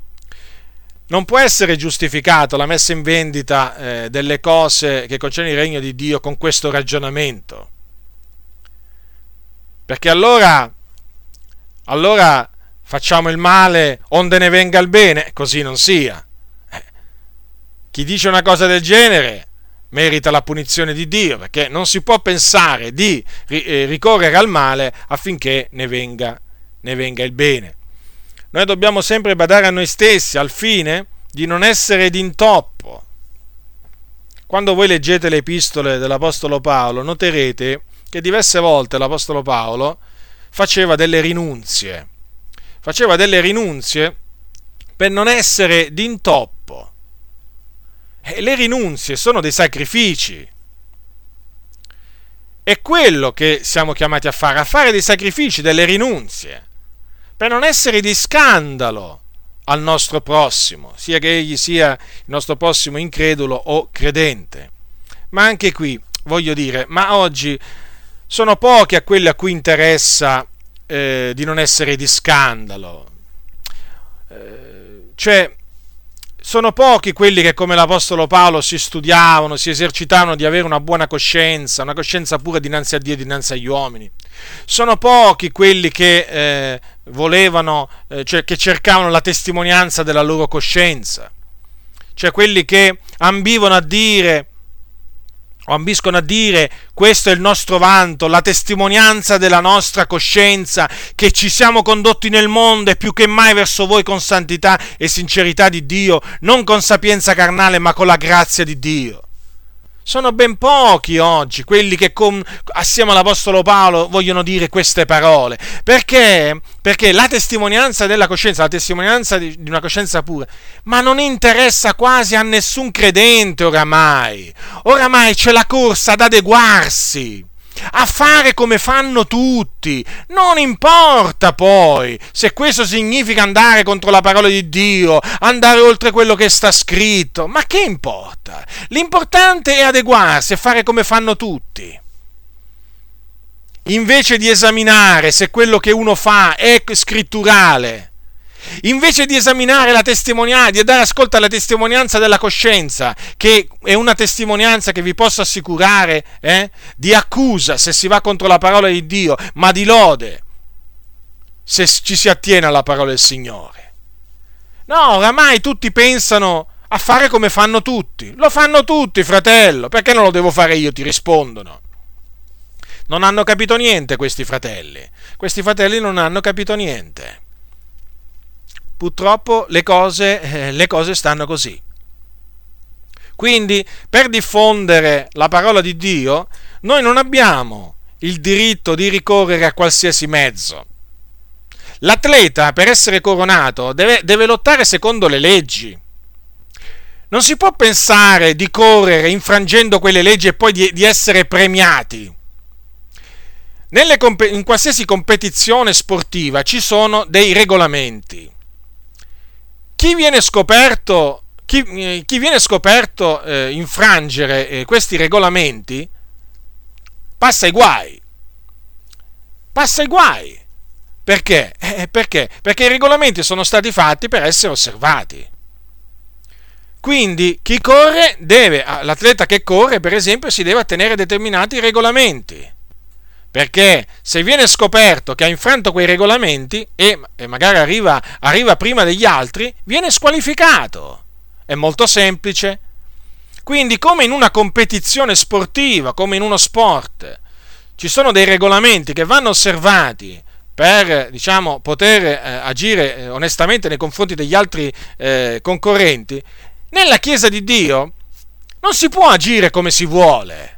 S1: non può essere giustificato la messa in vendita eh, delle cose che concernono il regno di Dio con questo ragionamento. Perché allora, allora facciamo il male onde ne venga il bene, così non sia. Eh, chi dice una cosa del genere merita la punizione di Dio, perché non si può pensare di eh, ricorrere al male affinché ne venga, ne venga il bene. Noi dobbiamo sempre badare a noi stessi al fine di non essere d'intoppo. Quando voi leggete le epistole dell'Apostolo Paolo, noterete che diverse volte l'Apostolo Paolo faceva delle rinunzie. Faceva delle rinunzie per non essere d'intoppo. E le rinunzie sono dei sacrifici. È quello che siamo chiamati a fare, a fare dei sacrifici, delle rinunzie per non essere di scandalo al nostro prossimo, sia che egli sia il nostro prossimo incredulo o credente. Ma anche qui voglio dire, ma oggi sono pochi a quelli a cui interessa eh, di non essere di scandalo. Eh, cioè, sono pochi quelli che come l'Apostolo Paolo si studiavano, si esercitavano di avere una buona coscienza, una coscienza pura dinanzi a Dio e dinanzi agli uomini. Sono pochi quelli che eh, volevano, eh, cioè che cercavano la testimonianza della loro coscienza, cioè quelli che ambivano a dire o ambiscono a dire questo è il nostro vanto, la testimonianza della nostra coscienza, che ci siamo condotti nel mondo e più che mai verso voi con santità e sincerità di Dio, non con sapienza carnale ma con la grazia di Dio. Sono ben pochi oggi quelli che con, assieme all'Apostolo Paolo vogliono dire queste parole. Perché? Perché la testimonianza della coscienza, la testimonianza di, di una coscienza pura, ma non interessa quasi a nessun credente oramai. Oramai c'è la corsa ad adeguarsi a fare come fanno tutti. Non importa poi se questo significa andare contro la parola di Dio, andare oltre quello che sta scritto, ma che importa? L'importante è adeguarsi e fare come fanno tutti. Invece di esaminare se quello che uno fa è scritturale, invece di esaminare la testimonianza, di dare ascolto alla testimonianza della coscienza, che è una testimonianza che vi posso assicurare eh, di accusa se si va contro la parola di Dio, ma di lode se ci si attiene alla parola del Signore. No, oramai tutti pensano a fare come fanno tutti. Lo fanno tutti, fratello. Perché non lo devo fare io? Ti rispondono. Non hanno capito niente questi fratelli. Questi fratelli non hanno capito niente purtroppo le cose, eh, le cose stanno così. Quindi, per diffondere la parola di Dio, noi non abbiamo il diritto di ricorrere a qualsiasi mezzo. L'atleta, per essere coronato, deve, deve lottare secondo le leggi. Non si può pensare di correre infrangendo quelle leggi e poi di, di essere premiati. nelle, in qualsiasi competizione sportiva ci sono dei regolamenti. Chi viene scoperto, chi, eh, chi viene scoperto eh, infrangere eh, questi regolamenti passa i guai. Passa i guai. Perché? Eh, perché? Perché i regolamenti sono stati fatti per essere osservati. Quindi chi corre deve, l'atleta che corre per esempio si deve attenere a determinati regolamenti. Perché se viene scoperto che ha infranto quei regolamenti e, e magari arriva, arriva prima degli altri, viene squalificato. È molto semplice. Quindi come in una competizione sportiva, come in uno sport, ci sono dei regolamenti che vanno osservati per diciamo, poter eh, agire eh, onestamente nei confronti degli altri eh, concorrenti, nella Chiesa di Dio non si può agire come si vuole.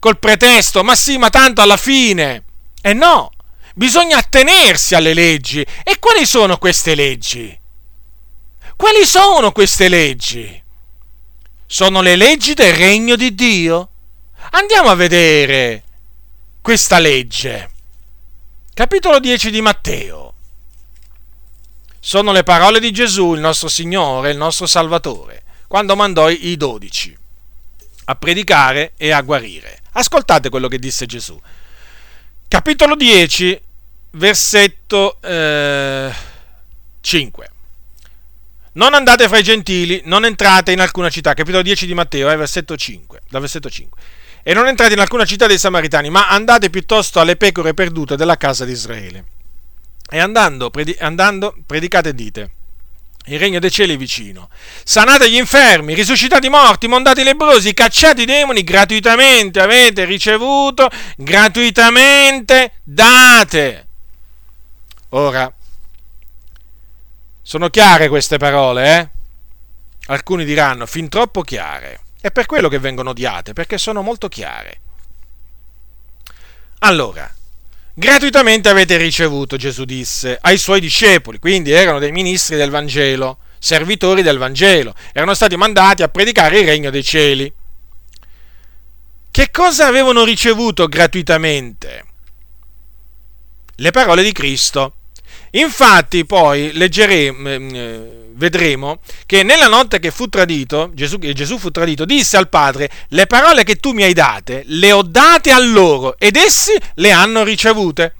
S1: Col pretesto, ma sì, ma tanto alla fine. E no, bisogna attenersi alle leggi. E quali sono queste leggi? Quali sono queste leggi? Sono le leggi del regno di Dio. Andiamo a vedere questa legge. Capitolo 10 di Matteo. Sono le parole di Gesù, il nostro Signore, il nostro Salvatore, quando mandò i dodici a predicare e a guarire. Ascoltate quello che disse Gesù. Capitolo 10, versetto eh, 5. Non andate fra i gentili, non entrate in alcuna città. Capitolo 10 di Matteo, eh, versetto 5, da versetto 5. E non entrate in alcuna città dei Samaritani, ma andate piuttosto alle pecore perdute della casa di Israele. E andando, predi- andando predicate e dite. Il regno dei cieli è vicino. Sanate gli infermi, risuscitate i morti, mondate i lebrosi, cacciate i demoni gratuitamente. Avete ricevuto, gratuitamente date. Ora, sono chiare queste parole, eh? Alcuni diranno fin troppo chiare. È per quello che vengono odiate, perché sono molto chiare. Allora, gratuitamente avete ricevuto, Gesù disse, ai suoi discepoli, quindi erano dei ministri del Vangelo, servitori del Vangelo, erano stati mandati a predicare il regno dei cieli. Che cosa avevano ricevuto gratuitamente? Le parole di Cristo. Infatti poi leggeremo, mm, eh, vedremo che nella notte che fu tradito, Gesù, Gesù fu tradito, disse al Padre, le parole che tu mi hai date, le ho date a loro ed essi le hanno ricevute.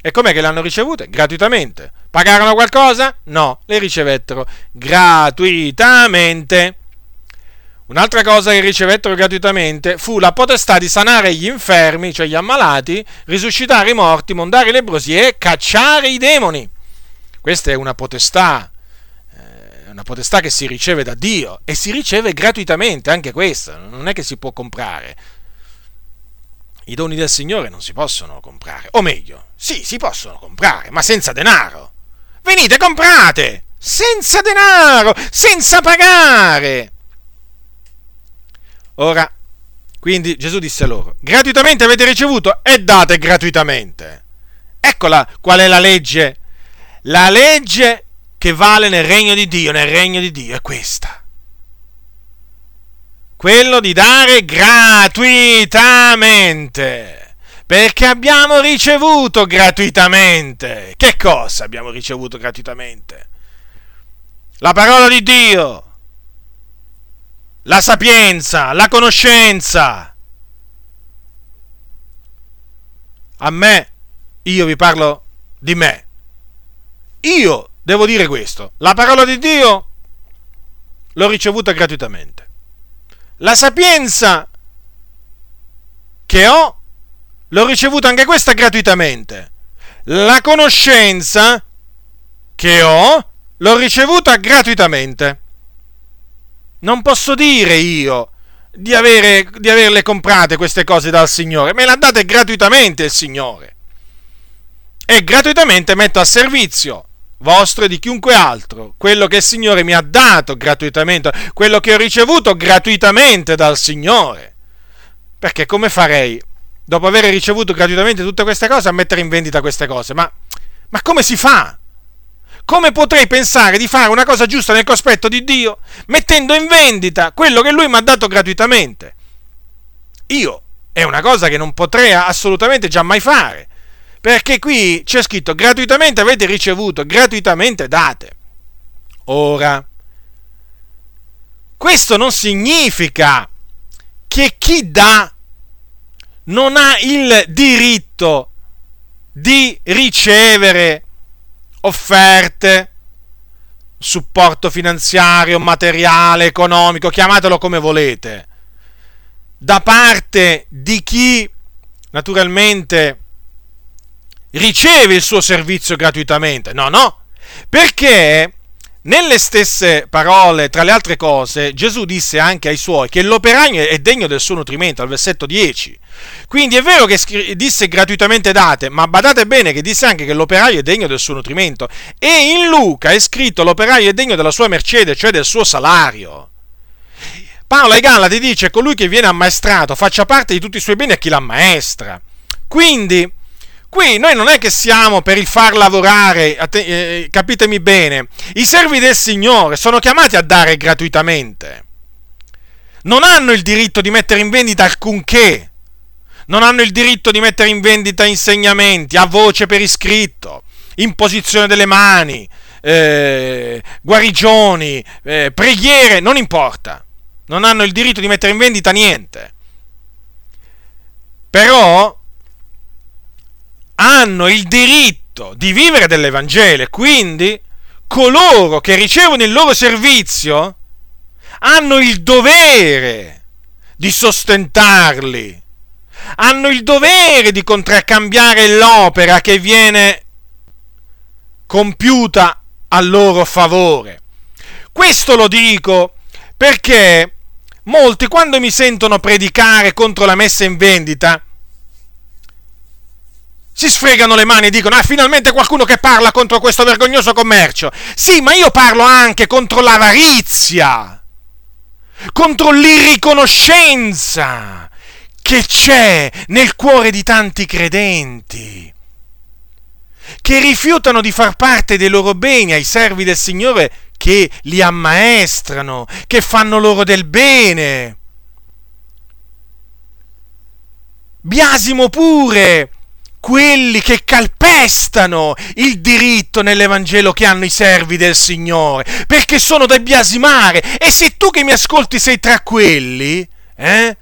S1: E com'è che le hanno ricevute? Gratuitamente. Pagarono qualcosa? No, le ricevettero gratuitamente. Un'altra cosa che ricevettero gratuitamente fu la potestà di sanare gli infermi, cioè gli ammalati, risuscitare i morti, mondare i lebrosi e cacciare i demoni. Questa è una potestà, eh, una potestà che si riceve da Dio e si riceve gratuitamente, anche questa, non è che si può comprare. I doni del Signore non si possono comprare, o meglio, sì, si possono comprare, ma senza denaro. Venite, comprate! Senza denaro, senza pagare. Ora, quindi Gesù disse loro, gratuitamente avete ricevuto e date gratuitamente. Eccola qual è la legge la legge che vale nel regno di Dio, nel regno di Dio è questa. Quello di dare gratuitamente. Perché abbiamo ricevuto gratuitamente. Che cosa abbiamo ricevuto gratuitamente? La parola di Dio, la sapienza, la conoscenza. A me, io vi parlo di me io devo dire questo, la parola di Dio l'ho ricevuta gratuitamente. La sapienza che ho l'ho ricevuta anche questa gratuitamente. La conoscenza che ho l'ho ricevuta gratuitamente. Non posso dire io di, avere, di averle comprate queste cose dal Signore, me le ha date gratuitamente il Signore. E gratuitamente metto a servizio vostro e di chiunque altro, quello che il Signore mi ha dato gratuitamente, quello che ho ricevuto gratuitamente dal Signore. Perché come farei, dopo aver ricevuto gratuitamente tutte queste cose, a mettere in vendita queste cose? Ma, ma come si fa? Come potrei pensare di fare una cosa giusta nel cospetto di Dio mettendo in vendita quello che Lui mi ha dato gratuitamente? Io è una cosa che non potrei assolutamente già mai fare, perché qui c'è scritto gratuitamente avete ricevuto, gratuitamente date. Ora, questo non significa che chi dà non ha il diritto di ricevere offerte, supporto finanziario, materiale, economico, chiamatelo come volete, da parte di chi naturalmente riceve il suo servizio gratuitamente. No, no, perché nelle stesse parole, tra le altre cose, Gesù disse anche ai suoi che l'operaio è degno del suo nutrimento, al versetto 10. Quindi è vero che disse gratuitamente date, ma badate bene che disse anche che l'operaio è degno del suo nutrimento. E in Luca è scritto l'operaio è degno della sua mercede, cioè del suo salario. Paolo ai Galati dice colui che viene ammaestrato faccia parte di tutti i suoi beni a chi l'ammaestra. Quindi Qui noi non è che siamo per il far lavorare, eh, capitemi bene, i servi del Signore sono chiamati a dare gratuitamente. Non hanno il diritto di mettere in vendita alcunché, non hanno il diritto di mettere in vendita insegnamenti a voce per iscritto, imposizione delle mani, eh, guarigioni, eh, preghiere, non importa. Non hanno il diritto di mettere in vendita niente. Però hanno il diritto di vivere dell'Evangelo e quindi coloro che ricevono il loro servizio hanno il dovere di sostentarli, hanno il dovere di contraccambiare l'opera che viene compiuta a loro favore. Questo lo dico perché molti quando mi sentono predicare contro la messa in vendita si sfregano le mani e dicono, ah, finalmente qualcuno che parla contro questo vergognoso commercio. Sì, ma io parlo anche contro l'avarizia, contro l'irriconoscenza che c'è nel cuore di tanti credenti, che rifiutano di far parte dei loro beni ai servi del Signore che li ammaestrano, che fanno loro del bene. Biasimo pure quelli che calpestano il diritto nell'Evangelo che hanno i servi del Signore, perché sono da biasimare. E se tu che mi ascolti sei tra quelli, eh?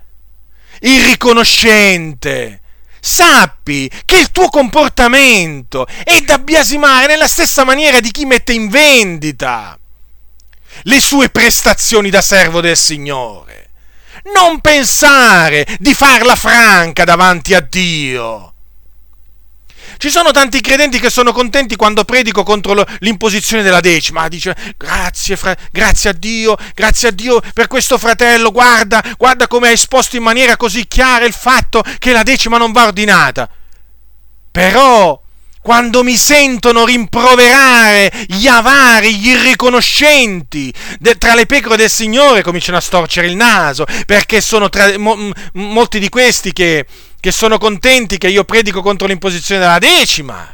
S1: Irriconoscente, sappi che il tuo comportamento è da biasimare nella stessa maniera di chi mette in vendita le sue prestazioni da servo del Signore. Non pensare di farla franca davanti a Dio ci sono tanti credenti che sono contenti quando predico contro l'imposizione della decima. Dice, grazie, fra- grazie a Dio, grazie a Dio per questo fratello, guarda, guarda come ha esposto in maniera così chiara il fatto che la decima non va ordinata. Però, quando mi sentono rimproverare gli avari, gli irriconoscenti de, tra le pecore del Signore, cominciano a storcere il naso, perché sono tra, mo, molti di questi che che sono contenti che io predico contro l'imposizione della decima.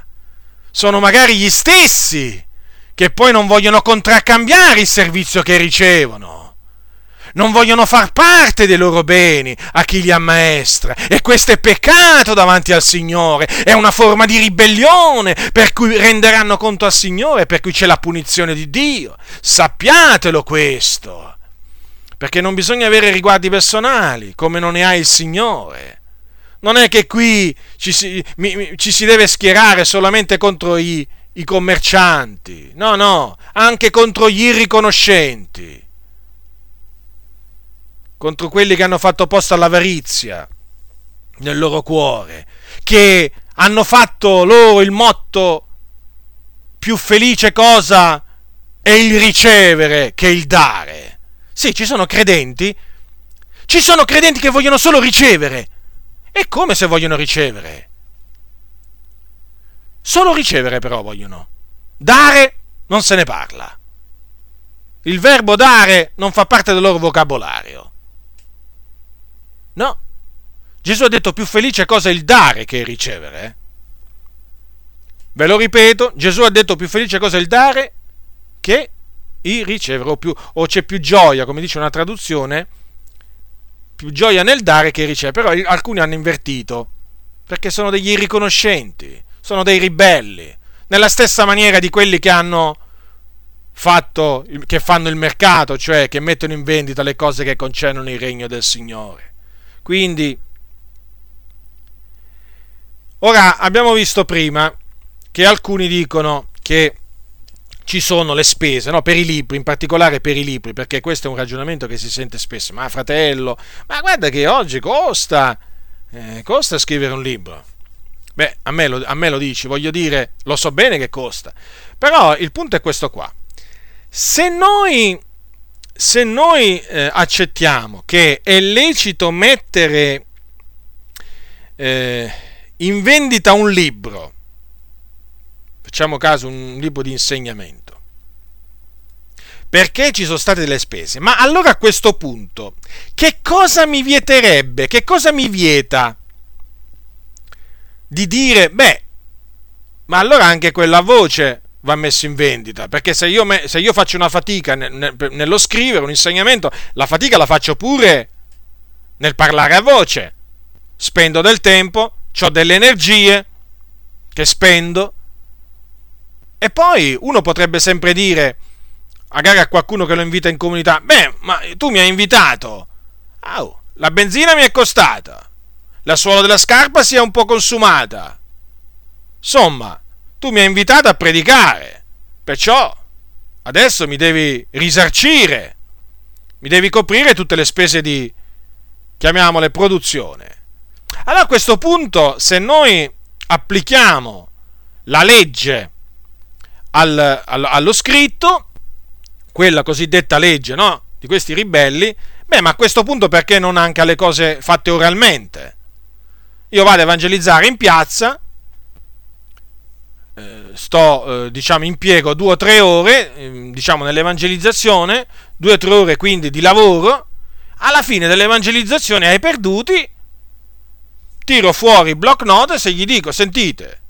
S1: Sono magari gli stessi che poi non vogliono contraccambiare il servizio che ricevono. Non vogliono far parte dei loro beni a chi li ammaestra. E questo è peccato davanti al Signore. È una forma di ribellione per cui renderanno conto al Signore, per cui c'è la punizione di Dio. Sappiatelo questo. Perché non bisogna avere riguardi personali, come non ne ha il Signore non è che qui ci si, mi, mi, ci si deve schierare solamente contro i, i commercianti, no, no, anche contro gli irriconoscenti, contro quelli che hanno fatto posto all'avarizia nel loro cuore, che hanno fatto loro il motto più felice cosa è il ricevere che il dare. Sì, ci sono credenti, ci sono credenti che vogliono solo ricevere è come se vogliono ricevere. Solo ricevere però vogliono. Dare non se ne parla. Il verbo dare non fa parte del loro vocabolario. No. Gesù ha detto più felice cosa il dare che il ricevere. Eh? Ve lo ripeto, Gesù ha detto più felice cosa il dare che il ricevere, o, più, o c'è più gioia, come dice una traduzione, più gioia nel dare che ricevere, però alcuni hanno invertito, perché sono degli irriconoscenti, sono dei ribelli, nella stessa maniera di quelli che hanno fatto, che fanno il mercato, cioè che mettono in vendita le cose che concernono il regno del Signore. Quindi, ora abbiamo visto prima che alcuni dicono che ci sono le spese no? per i libri, in particolare per i libri, perché questo è un ragionamento che si sente spesso. Ma fratello, ma guarda che oggi costa, eh, costa scrivere un libro. Beh, a me, lo, a me lo dici, voglio dire, lo so bene che costa. Però il punto è questo qua. Se noi, se noi eh, accettiamo che è lecito mettere eh, in vendita un libro, facciamo caso un libro di insegnamento, perché ci sono state delle spese. Ma allora a questo punto, che cosa mi vieterebbe? Che cosa mi vieta di dire, beh, ma allora anche quella voce va messa in vendita, perché se io, me, se io faccio una fatica ne, ne, nello scrivere un insegnamento, la fatica la faccio pure nel parlare a voce. Spendo del tempo, ho delle energie che spendo e poi uno potrebbe sempre dire, magari a qualcuno che lo invita in comunità, beh, ma tu mi hai invitato. Oh, la benzina mi è costata. La suola della scarpa si è un po' consumata. Insomma, tu mi hai invitato a predicare. Perciò adesso mi devi risarcire. Mi devi coprire tutte le spese di, chiamiamole, produzione. Allora a questo punto, se noi applichiamo la legge al, al, allo scritto, quella cosiddetta legge no? di questi ribelli, beh, ma a questo punto perché non anche alle cose fatte oralmente? Io vado a evangelizzare in piazza, eh, sto, eh, diciamo, impiego due o tre ore, eh, diciamo, nell'evangelizzazione, due o tre ore quindi di lavoro, alla fine dell'evangelizzazione ai perduti, tiro fuori block notes e gli dico, sentite,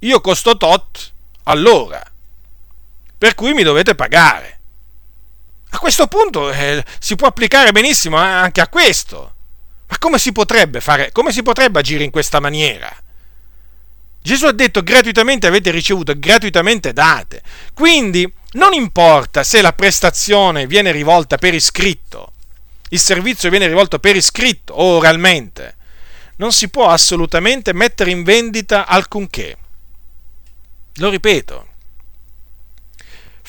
S1: io costo tot, allora, per cui mi dovete pagare. A questo punto eh, si può applicare benissimo anche a questo. Ma come si potrebbe fare, come si potrebbe agire in questa maniera? Gesù ha detto gratuitamente avete ricevuto, gratuitamente date. Quindi non importa se la prestazione viene rivolta per iscritto, il servizio viene rivolto per iscritto o oralmente, non si può assolutamente mettere in vendita alcunché. Lo ripeto,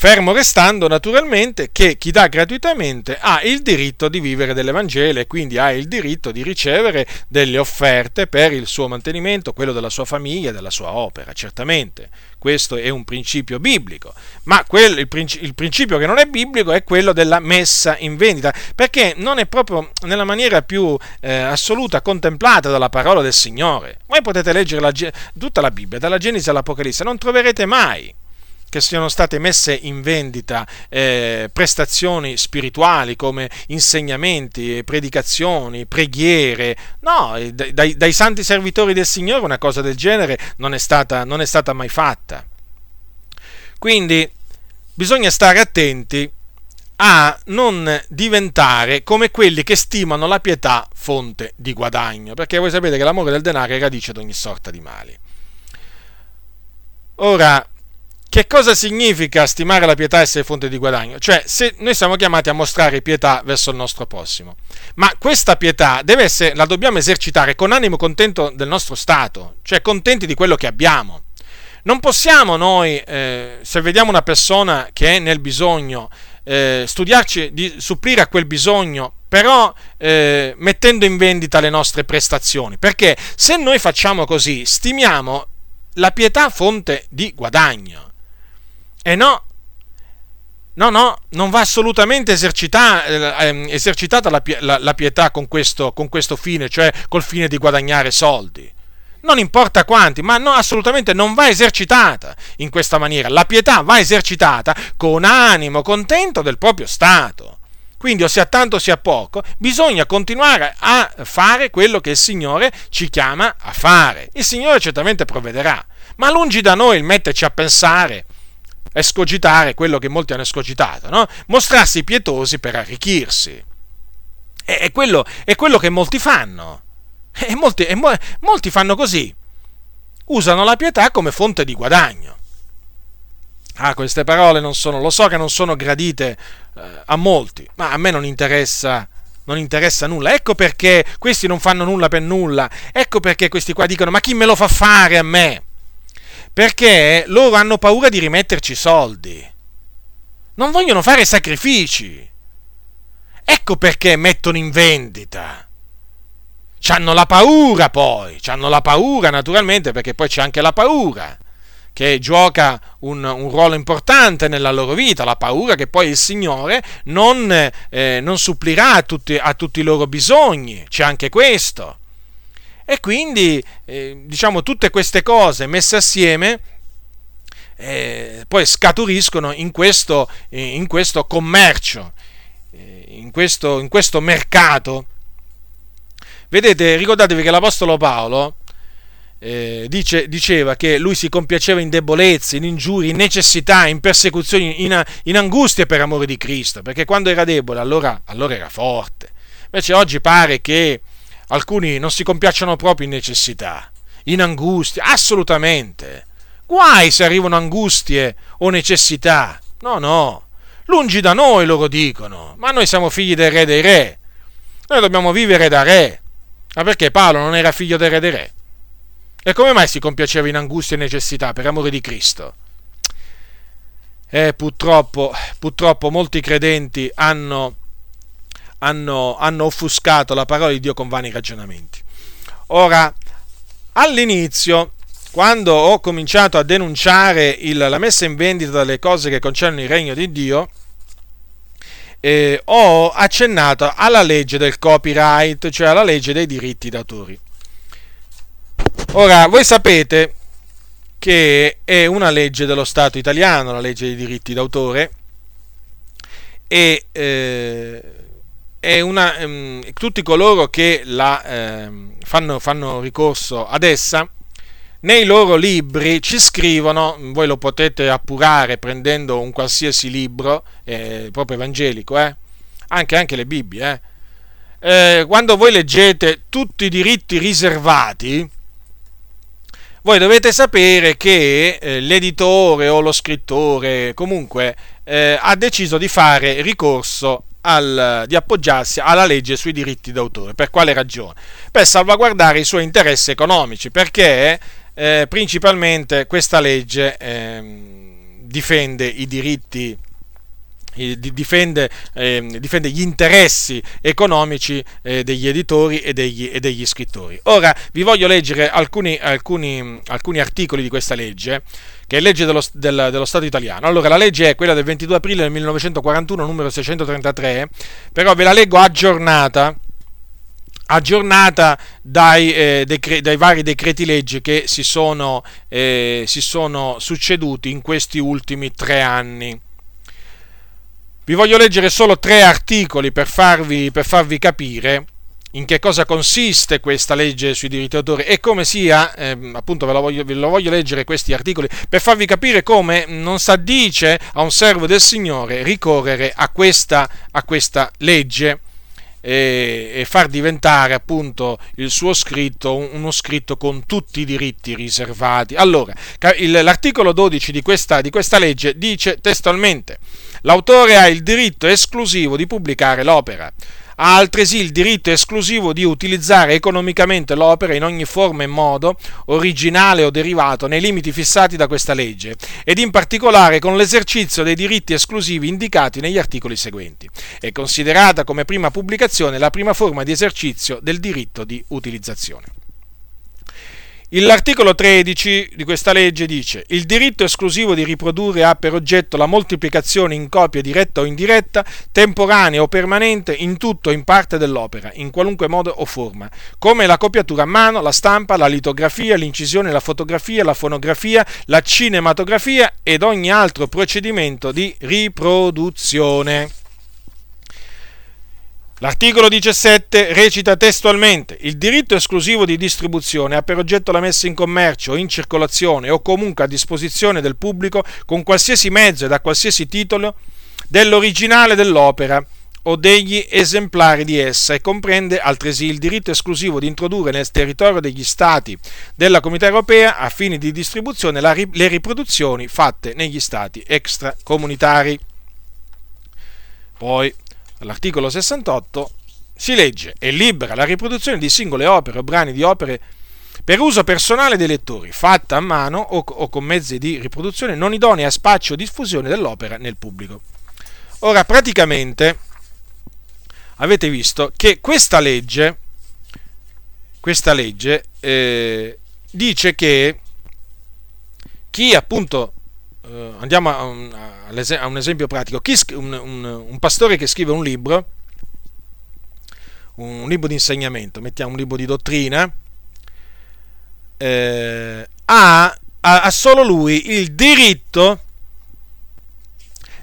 S1: fermo restando naturalmente che chi dà gratuitamente ha il diritto di vivere dell'Evangelo e quindi ha il diritto di ricevere delle offerte per il suo mantenimento, quello della sua famiglia, della sua opera, certamente. Questo è un principio biblico, ma quel, il, principio, il principio che non è biblico è quello della messa in vendita, perché non è proprio nella maniera più eh, assoluta contemplata dalla parola del Signore. Voi potete leggere la, tutta la Bibbia, dalla Genesi all'Apocalisse, non troverete mai che siano state messe in vendita eh, prestazioni spirituali come insegnamenti, predicazioni, preghiere. No, dai, dai, santi servitori del Signore una cosa del genere non è stata, non è stata mai fatta. Quindi bisogna stare attenti a non diventare come quelli che stimano la pietà fonte di guadagno, perché voi sapete che l'amore del denaro è radice di ogni sorta di mali. Ora, che cosa significa stimare la pietà e essere fonte di guadagno? Cioè, se noi siamo chiamati a mostrare pietà verso il nostro prossimo, ma questa pietà essere, la dobbiamo esercitare con animo contento del nostro stato, cioè contenti di quello che abbiamo. Non possiamo noi, eh, se vediamo una persona che è nel bisogno, eh, studiarci di supplire a quel bisogno, però eh, mettendo in vendita le nostre prestazioni, perché se noi facciamo così, stimiamo la pietà fonte di guadagno. E no, no, no, non va assolutamente esercita, eh, esercitata la, la, la pietà con questo, con questo fine, cioè col fine di guadagnare soldi non importa quanti, ma no, assolutamente non va esercitata in questa maniera. La pietà va esercitata con animo contento del proprio stato. Quindi, o sia tanto o sia poco, bisogna continuare a fare quello che il Signore ci chiama a fare. Il Signore certamente provvederà, ma lungi da noi il metterci a pensare escogitare quello che molti hanno escogitato, no? mostrarsi pietosi per arricchirsi. È, è, quello, è quello, che molti fanno. E molti, e mo, molti fanno così. Usano la pietà come fonte di guadagno. Ah, queste parole non sono, lo so che non sono gradite eh, a molti, ma a me non interessa non interessa nulla. Ecco perché questi non fanno nulla per nulla. Ecco perché questi qua dicono: Ma chi me lo fa fare a me? Perché loro hanno paura di rimetterci soldi. Non vogliono fare sacrifici. Ecco perché mettono in vendita. C'hanno la paura poi, c'hanno la paura naturalmente perché poi c'è anche la paura che gioca un, un, ruolo importante nella loro vita, la paura che poi il Signore non, eh, non supplirà a tutti, a tutti, i loro bisogni, c'è anche questo. E quindi, eh, diciamo, tutte queste cose messe assieme eh, poi scaturiscono in questo, in questo commercio, eh, in questo, in questo mercato. Vedete, ricordatevi che l'Apostolo Paolo eh, dice, diceva che lui si compiaceva in debolezze, in ingiurie, in necessità, in persecuzioni, in, in, angustie per amore di Cristo, perché quando era debole allora, allora era forte. Invece oggi pare che alcuni non si compiacciono proprio in necessità, in angustie, assolutamente. Guai se arrivano angustie o necessità. No, no. Lungi da noi loro dicono, ma noi siamo figli del re dei re. Noi dobbiamo vivere da re. Ma perché Paolo non era figlio del re dei re? E come mai si compiaceva in angustia e necessità per amore di Cristo? Eh, purtroppo, purtroppo molti credenti hanno, hanno, hanno offuscato la parola di Dio con vani ragionamenti. Ora, all'inizio, quando ho cominciato a denunciare il, la messa in vendita delle cose che concernono il regno di Dio, eh, ho accennato alla legge del copyright, cioè alla legge dei diritti d'autore. Ora, voi sapete che è una legge dello Stato italiano, la legge dei diritti d'autore, e eh, una, ehm, tutti coloro che la, eh, fanno, fanno ricorso ad essa, nei loro libri ci scrivono, voi lo potete appurare prendendo un qualsiasi libro, eh, proprio evangelico, eh? anche, anche, le Bibbie, eh? eh quando voi leggete tutti i diritti riservati, voi dovete sapere che eh, l'editore o lo scrittore comunque eh, ha deciso di fare ricorso al, di appoggiarsi alla legge sui diritti d'autore. Per quale ragione? Per salvaguardare i suoi interessi economici, perché eh, principalmente questa legge ehm, difende i diritti Difende, eh, difende, gli interessi economici eh, degli editori e degli, e degli, scrittori. Ora vi voglio leggere alcuni, alcuni, alcuni articoli di questa legge, che è legge dello, del, dello, Stato italiano. Allora, la legge è quella del 22 aprile del 1941, numero 633, però ve la leggo aggiornata aggiornata dai, eh, decre- dai, vari decreti legge che si sono, eh, si sono succeduti in questi ultimi tre anni. Vi voglio leggere solo tre articoli per farvi, per farvi capire in che cosa consiste questa legge sui diritti d'autore e come sia, eh, appunto ve lo, voglio, ve lo, voglio, leggere questi articoli, per farvi capire come non s'addice a un servo del Signore ricorrere a questa, a questa legge e, e, far diventare appunto il suo scritto uno scritto con tutti i diritti riservati. Allora, l'articolo 12 di questa, di questa legge dice testualmente L'autore ha il diritto esclusivo di pubblicare l'opera. Ha altresì il diritto esclusivo di utilizzare economicamente l'opera in ogni forma e modo, originale o derivato, nei limiti fissati da questa legge, ed in particolare con l'esercizio dei diritti esclusivi indicati negli articoli seguenti. È considerata come prima pubblicazione la prima forma di esercizio del diritto di utilizzazione. L'articolo 13 di questa legge dice il diritto esclusivo di riprodurre ha per oggetto la moltiplicazione in copia diretta o indiretta, temporanea o permanente, in tutto o in parte dell'opera, in qualunque modo o forma, come la copiatura a mano, la stampa, la litografia, l'incisione, la fotografia, la fonografia, la cinematografia ed ogni altro procedimento di riproduzione. L'articolo 17 recita testualmente il diritto esclusivo di distribuzione ha per oggetto la messa in commercio, in circolazione o comunque a disposizione del pubblico con qualsiasi mezzo ed a qualsiasi titolo dell'originale dell'opera o degli esemplari di essa e comprende altresì il diritto esclusivo di introdurre nel territorio degli Stati della Comunità Europea a fini di distribuzione le riproduzioni fatte negli Stati extracomunitari. Poi, all'articolo 68 si legge è libera la riproduzione di singole opere o brani di opere per uso personale dei lettori, fatta a mano o, o con mezzi di riproduzione non idonei a spaccio o diffusione dell'opera nel pubblico. Ora, praticamente, avete visto che questa legge, questa legge eh, dice che chi appunto, eh, andiamo a un, a un, esempio pratico, chi, un, un, un pastore che scrive un libro, un libro di insegnamento, mettiamo un libro di dottrina, eh, ha, ha, solo lui il diritto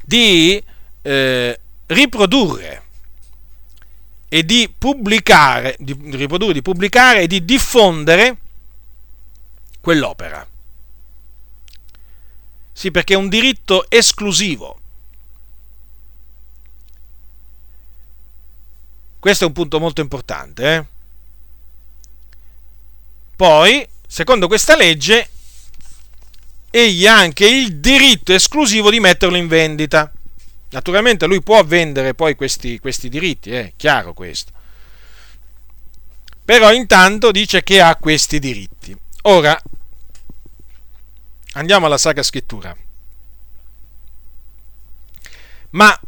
S1: di eh, riprodurre e di pubblicare, di riprodurre, di pubblicare e di diffondere quell'opera. Sì, perché è un diritto esclusivo. Questo è un punto molto importante. Eh? Poi, secondo questa legge, egli ha anche il diritto esclusivo di metterlo in vendita. Naturalmente lui può vendere poi questi, questi diritti, è eh, chiaro questo. Però intanto dice che ha questi diritti. Ora, andiamo alla Sacra Scrittura. Ma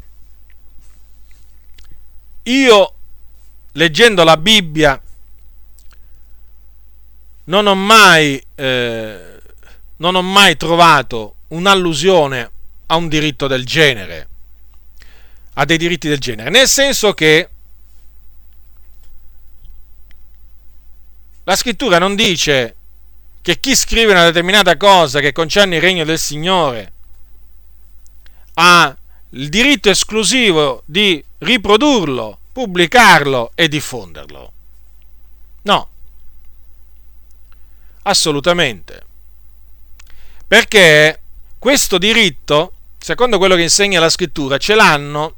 S1: io, leggendo la Bibbia, non ho mai, eh, non ho mai trovato un'allusione a un diritto del genere ha dei diritti del genere, nel senso che la scrittura non dice che chi scrive una determinata cosa che concerne il regno del Signore ha il diritto esclusivo di riprodurlo, pubblicarlo e diffonderlo. No, assolutamente. Perché questo diritto, secondo quello che insegna la scrittura, ce l'hanno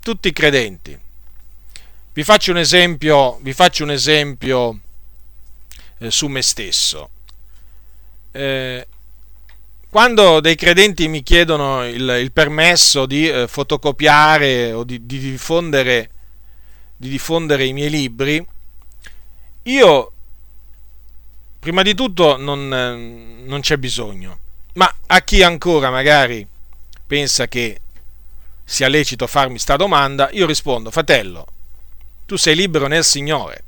S1: tutti i credenti. Vi faccio un esempio, vi faccio un esempio eh, su me stesso. Eh, quando dei credenti mi chiedono il, il permesso di eh, fotocopiare o di, di, diffondere, di diffondere i miei libri, io prima di tutto non, non c'è bisogno. Ma a chi ancora magari pensa che sia lecito farmi sta domanda, io rispondo, fratello, tu sei libero nel Signore.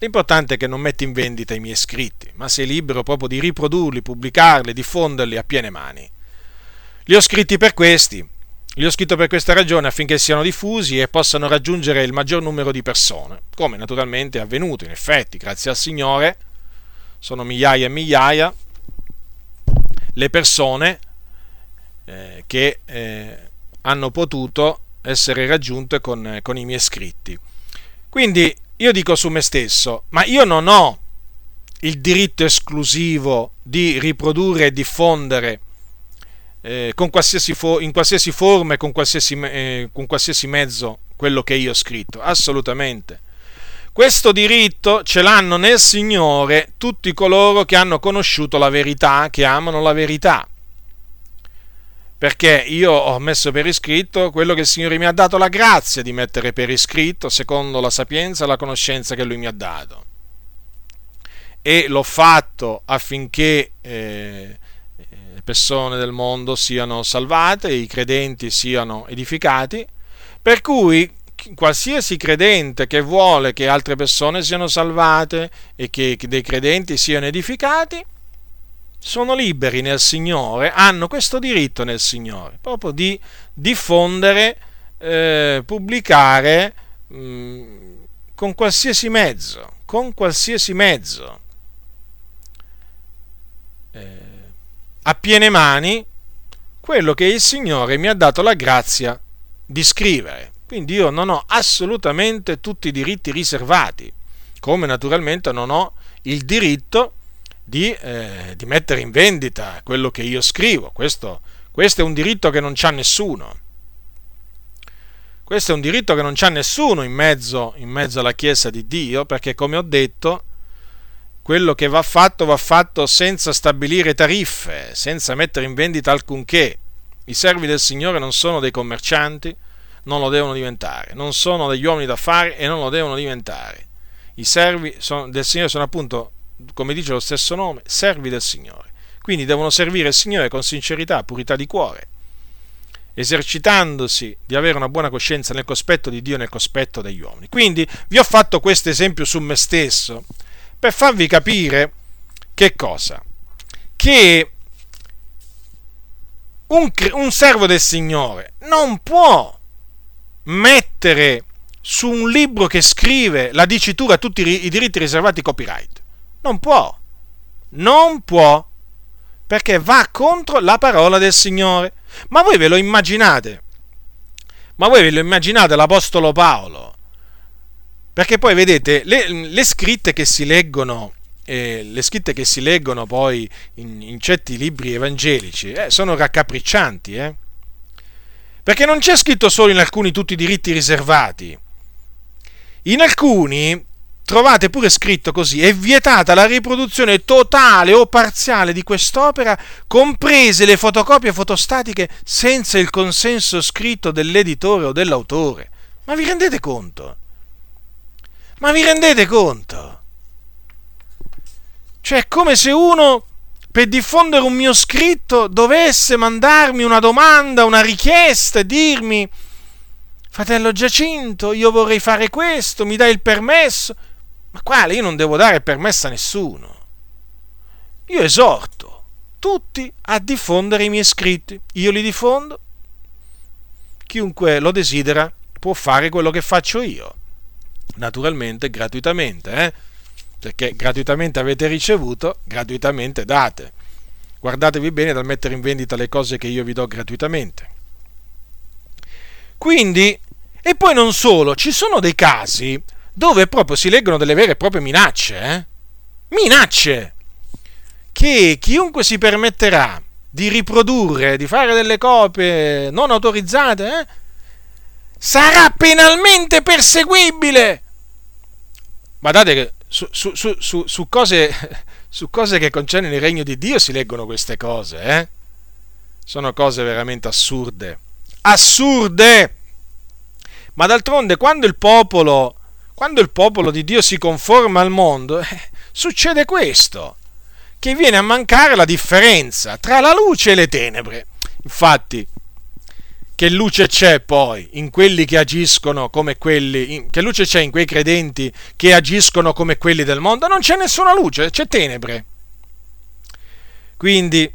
S1: L'importante è che non metti in vendita i miei scritti, ma sei libero proprio di riprodurli, pubblicarli, diffonderli a piene mani. Li ho scritti per questi, li ho scritto per questa ragione affinché siano diffusi e possano raggiungere il maggior numero di persone, come naturalmente è avvenuto, in effetti, grazie al Signore, sono migliaia e migliaia le persone eh, che eh, hanno potuto essere raggiunte con, con i miei scritti. Quindi io dico su me stesso, ma io non ho il diritto esclusivo di riprodurre e diffondere eh, qualsiasi fo- in qualsiasi forma e con eh, con qualsiasi mezzo quello che io ho scritto, assolutamente. Questo diritto ce l'hanno nel Signore tutti coloro che hanno conosciuto la verità, che amano la verità perché io ho messo per iscritto quello che il Signore mi ha dato la grazia di mettere per iscritto secondo la sapienza e la conoscenza che Lui mi ha dato. E l'ho fatto affinché eh, le persone del mondo siano salvate, i credenti siano edificati, per cui qualsiasi credente che vuole che altre persone siano salvate e che dei credenti siano edificati, sono liberi nel Signore, hanno questo diritto nel Signore, proprio di diffondere, eh, pubblicare mh, mm, con qualsiasi mezzo, con qualsiasi mezzo, eh, a piene mani, quello che il Signore mi ha dato la grazia di scrivere. Quindi io non ho assolutamente tutti i diritti riservati, come naturalmente non ho il diritto di, eh, di, mettere in vendita quello che io scrivo. Questo, questo è un diritto che non c'ha nessuno. questo è un diritto che non c'ha nessuno in mezzo, in mezzo alla Chiesa di Dio, perché come ho detto, quello che va fatto va fatto senza stabilire tariffe, senza mettere in vendita alcunché. I servi del Signore non sono dei commercianti, non lo devono diventare, non sono degli uomini d'affari e non lo devono diventare. I servi del Signore sono appunto, come dice lo stesso nome, servi del Signore. Quindi devono servire il Signore con sincerità, purità di cuore esercitandosi di avere una buona coscienza nel cospetto di Dio e nel cospetto degli uomini. Quindi vi ho fatto questo esempio su me stesso per farvi capire che cosa? Che un, un servo del Signore non può mettere su un libro che scrive la dicitura tutti i diritti riservati copyright. Non può. Non può. Perché va contro la parola del Signore. Ma voi ve lo immaginate? Ma voi ve lo immaginate l'Apostolo Paolo? Perché poi vedete, le, le scritte che si leggono, eh, le scritte che si leggono poi in, in certi libri evangelici, eh, sono raccapriccianti, eh? Perché non c'è scritto solo in alcuni tutti i diritti riservati. In alcuni trovate pure scritto così, è vietata la riproduzione totale o parziale di quest'opera, comprese le fotocopie fotostatiche senza il consenso scritto dell'editore o dell'autore. Ma vi rendete conto? Ma vi rendete conto? Cioè, è come se uno per diffondere un mio scritto dovesse mandarmi una domanda, una richiesta e dirmi fratello Giacinto, io vorrei fare questo, mi dai il permesso? Ma quale? Io non devo dare permesso a nessuno. Io esorto tutti a diffondere i miei scritti. Io li diffondo. Chiunque lo desidera può fare quello che faccio io. Naturalmente, gratuitamente, eh? Perché gratuitamente avete ricevuto, gratuitamente date. Guardatevi bene dal mettere in vendita le cose che io vi do gratuitamente. Quindi, e poi non solo, ci sono dei casi dove proprio si leggono delle vere e proprie minacce, eh? minacce, che chiunque si permetterà di riprodurre, di fare delle copie non autorizzate, eh? sarà penalmente perseguibile. Guardate che su, su, su, su, cose, *laughs* su cose che concernono il regno di Dio si leggono queste cose, eh? Sono cose veramente assurde. Assurde! Ma d'altronde, quando il popolo quando il popolo di Dio si conforma al mondo, eh, succede questo, che viene a mancare la differenza tra la luce e le tenebre. Infatti, che luce c'è poi in quelli che agiscono come quelli, in, che luce c'è in quei credenti che agiscono come quelli del mondo? Non c'è nessuna luce, c'è tenebre. Quindi,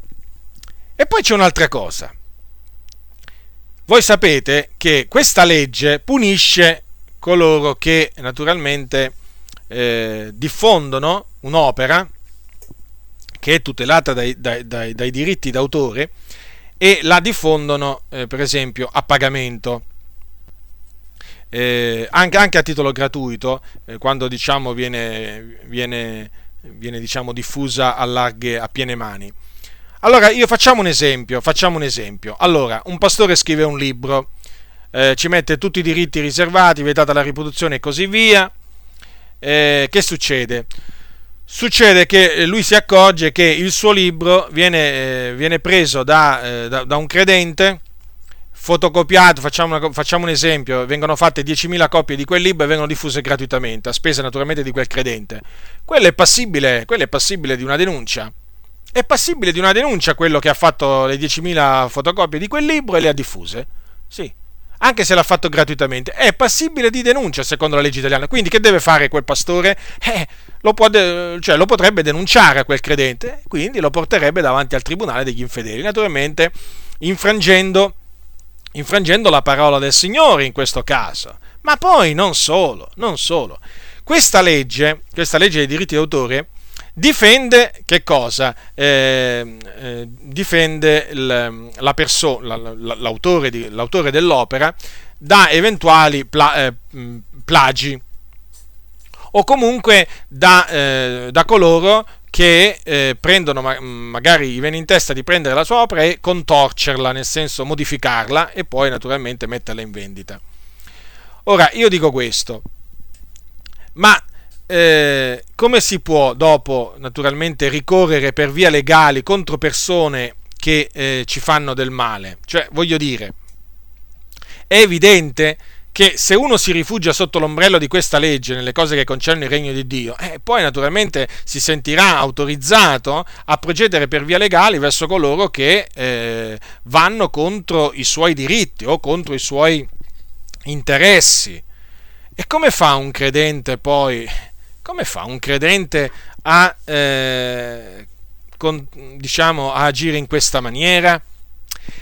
S1: e poi c'è un'altra cosa. Voi sapete che questa legge punisce coloro che naturalmente eh, diffondono un'opera che è tutelata dai, dai, dai, dai diritti d'autore e la diffondono eh, per esempio a pagamento. Eh, anche, anche, a titolo gratuito, eh, quando diciamo, viene, viene, viene diciamo, diffusa a larghe, a piene mani. Allora, io facciamo un esempio, facciamo un esempio. Allora, un pastore scrive un libro, eh, ci mette tutti i diritti riservati, vietata la riproduzione e così via. Eh, che succede? Succede che lui si accorge che il suo libro viene, eh, viene preso da, eh, da, da, un credente, fotocopiato, facciamo, una, facciamo, un esempio, vengono fatte 10.000 copie di quel libro e vengono diffuse gratuitamente, a spese naturalmente di quel credente. Quello è passibile, quello è passibile di una denuncia. È passibile di una denuncia quello che ha fatto le 10.000 fotocopie di quel libro e le ha diffuse? Sì, anche se l'ha fatto gratuitamente, è passibile di denuncia secondo la legge italiana. Quindi che deve fare quel pastore? Eh, lo, de- cioè, lo, potrebbe denunciare a quel credente, quindi lo porterebbe davanti al tribunale degli infedeli, naturalmente infrangendo, infrangendo la parola del Signore in questo caso. Ma poi non solo, non solo. Questa legge, questa legge dei diritti d'autore, difende che cosa? Eh, eh, difende il, la perso- la, la, l'autore, di, l'autore, dell'opera da eventuali pla- eh, plagi o comunque da, eh, da coloro che eh, prendono, magari gli viene in testa di prendere la sua opera e contorcerla, nel senso modificarla e poi naturalmente metterla in vendita. Ora, io dico questo, ma eh, come si può dopo naturalmente ricorrere per via legali contro persone che eh, ci fanno del male? Cioè, voglio dire, è evidente che se uno si rifugia sotto l'ombrello di questa legge nelle cose che concernono il regno di Dio, eh, poi naturalmente si sentirà autorizzato a procedere per via legale verso coloro che eh, vanno contro i suoi diritti o contro i suoi interessi. E come fa un credente poi, come fa un credente a, eh, con, diciamo, a agire in questa maniera?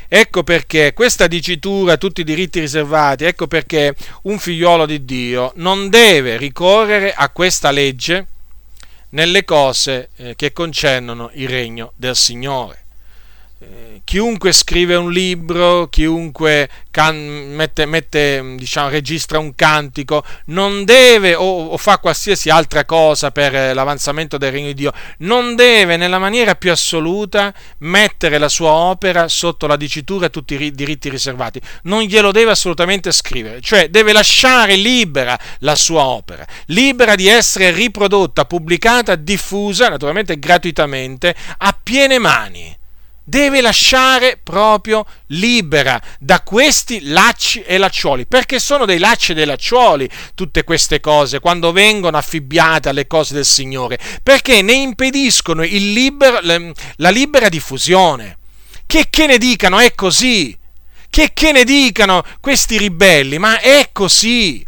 S1: Ecco perché questa dicitura, tutti i diritti riservati, ecco perché un figliolo di Dio non deve ricorrere a questa legge nelle cose eh, che concernono il regno del Signore. Eh, chiunque scrive un libro, chiunque can, mette, mette, diciamo, registra un cantico, non deve o, o, fa qualsiasi altra cosa per eh, l'avanzamento del regno di Dio, non deve nella maniera più assoluta mettere la sua opera sotto la dicitura e tutti i diritti riservati. Non glielo deve assolutamente scrivere, cioè deve lasciare libera la sua opera, libera di essere riprodotta, pubblicata, diffusa, naturalmente gratuitamente, a piene mani deve lasciare proprio libera da questi lacci e lacciuoli, perché sono dei lacci e dei lacciuoli tutte queste cose quando vengono affibbiate alle cose del Signore, perché ne impediscono libero, la libera diffusione. Che, che ne dicano è così, che, che ne dicano questi ribelli, ma è così.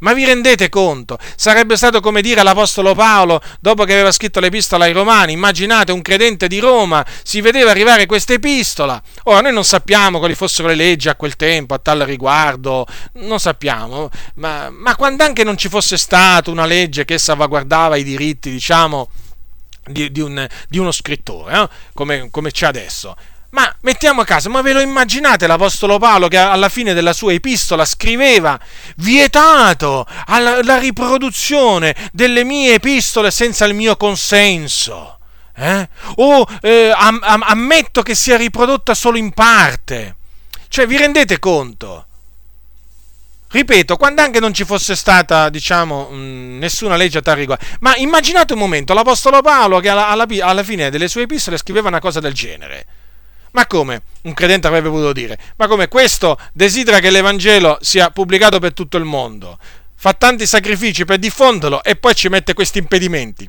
S1: Ma vi rendete conto? Sarebbe stato come dire all'Apostolo Paolo, dopo che aveva scritto l'epistola ai Romani, immaginate un credente di Roma, si vedeva arrivare questa epistola. Ora, noi non sappiamo quali fossero le leggi a quel tempo, a tal riguardo, non sappiamo, ma, ma quando anche non ci fosse stata una legge che salvaguardava i diritti, diciamo, di, di, un, di uno scrittore, eh? come, come c'è adesso, ma mettiamo a caso, ma ve lo immaginate l'Apostolo Paolo che alla fine della sua epistola scriveva vietato alla, riproduzione delle mie epistole senza il mio consenso? Eh? O eh, am, am, ammetto che sia riprodotta solo in parte? Cioè, vi rendete conto? Ripeto, quando anche non ci fosse stata, diciamo, mh, nessuna legge a tal riguardo. Ma immaginate un momento l'Apostolo Paolo che alla, alla, alla fine delle sue epistole scriveva una cosa del genere ma come? Un credente avrebbe potuto dire, ma come questo desidera che l'Evangelo sia pubblicato per tutto il mondo, fa tanti sacrifici per diffonderlo e poi ci mette questi impedimenti.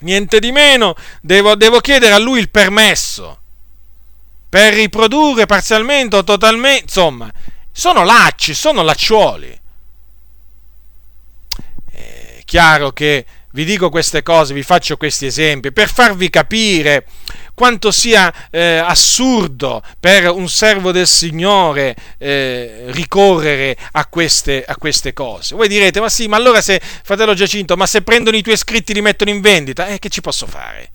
S1: Niente di meno, devo, devo chiedere a lui il permesso per riprodurre parzialmente o totalmente, insomma, sono lacci, sono lacciuoli. È chiaro che vi dico queste cose, vi faccio questi esempi per farvi capire quanto sia eh, assurdo per un servo del Signore eh, ricorrere a queste, a queste, cose. Voi direte, ma sì, ma allora se, fratello Giacinto, ma se prendono i tuoi scritti e li mettono in vendita, eh, che ci posso fare?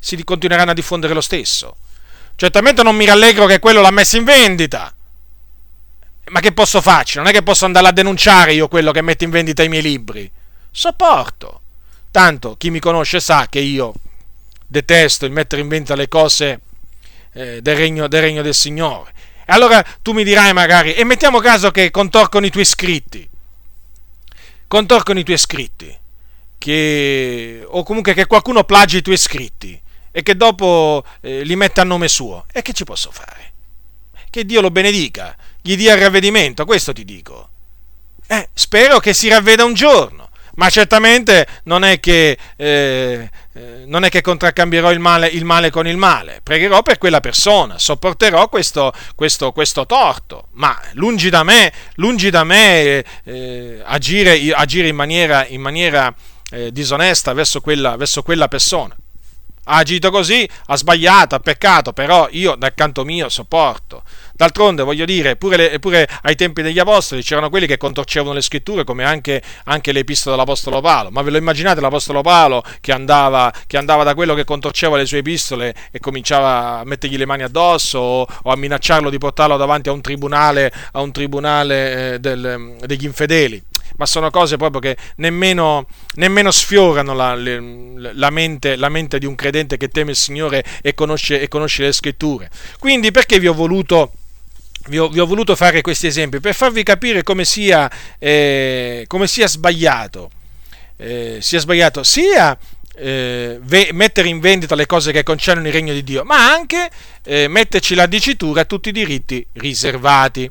S1: Si continueranno a diffondere lo stesso. Certamente non mi rallegro che quello l'ha messo in vendita. Ma che posso farci? Non è che posso andare a denunciare io quello che mette in vendita i miei libri. Sopporto. Tanto chi mi conosce sa che io detesto il mettere in vendita le cose eh, del, regno, del regno del Signore. Allora tu mi dirai magari, e mettiamo caso che contorcono i tuoi scritti, contorcono i tuoi scritti, che, o comunque che qualcuno plagi i tuoi scritti e che dopo eh, li mette a nome suo. E che ci posso fare? Che Dio lo benedica, gli dia il ravvedimento, questo ti dico. Eh, spero che si ravveda un giorno ma certamente non è che, eh, eh, non è che contraccambierò il male, il male, con il male, pregherò per quella persona, sopporterò questo, questo, questo torto, ma lungi da me, lungi da me eh, agire, agire, in maniera, in maniera eh, disonesta verso quella, verso quella persona. Ha agito così, ha sbagliato, ha peccato, però io dal canto mio sopporto. D'altronde, voglio dire, pure, le, pure, ai tempi degli apostoli c'erano quelli che contorcevano le scritture, come anche, anche le epistole dell'apostolo Paolo. Ma ve lo immaginate l'apostolo Paolo che andava, che andava, da quello che contorceva le sue epistole e cominciava a mettergli le mani addosso o, o a minacciarlo di portarlo davanti a un tribunale, a un tribunale eh, del, degli infedeli? ma sono cose proprio che nemmeno, nemmeno sfiorano la, la, mente, la, mente, di un credente che teme il Signore e conosce, e conosce le scritture. Quindi perché vi ho voluto vi ho, vi ho, voluto fare questi esempi per farvi capire come sia, eh, come sia sbagliato, eh, sia sbagliato sia eh, ve, mettere in vendita le cose che concernono il regno di Dio, ma anche eh, metterci la dicitura a tutti i diritti riservati.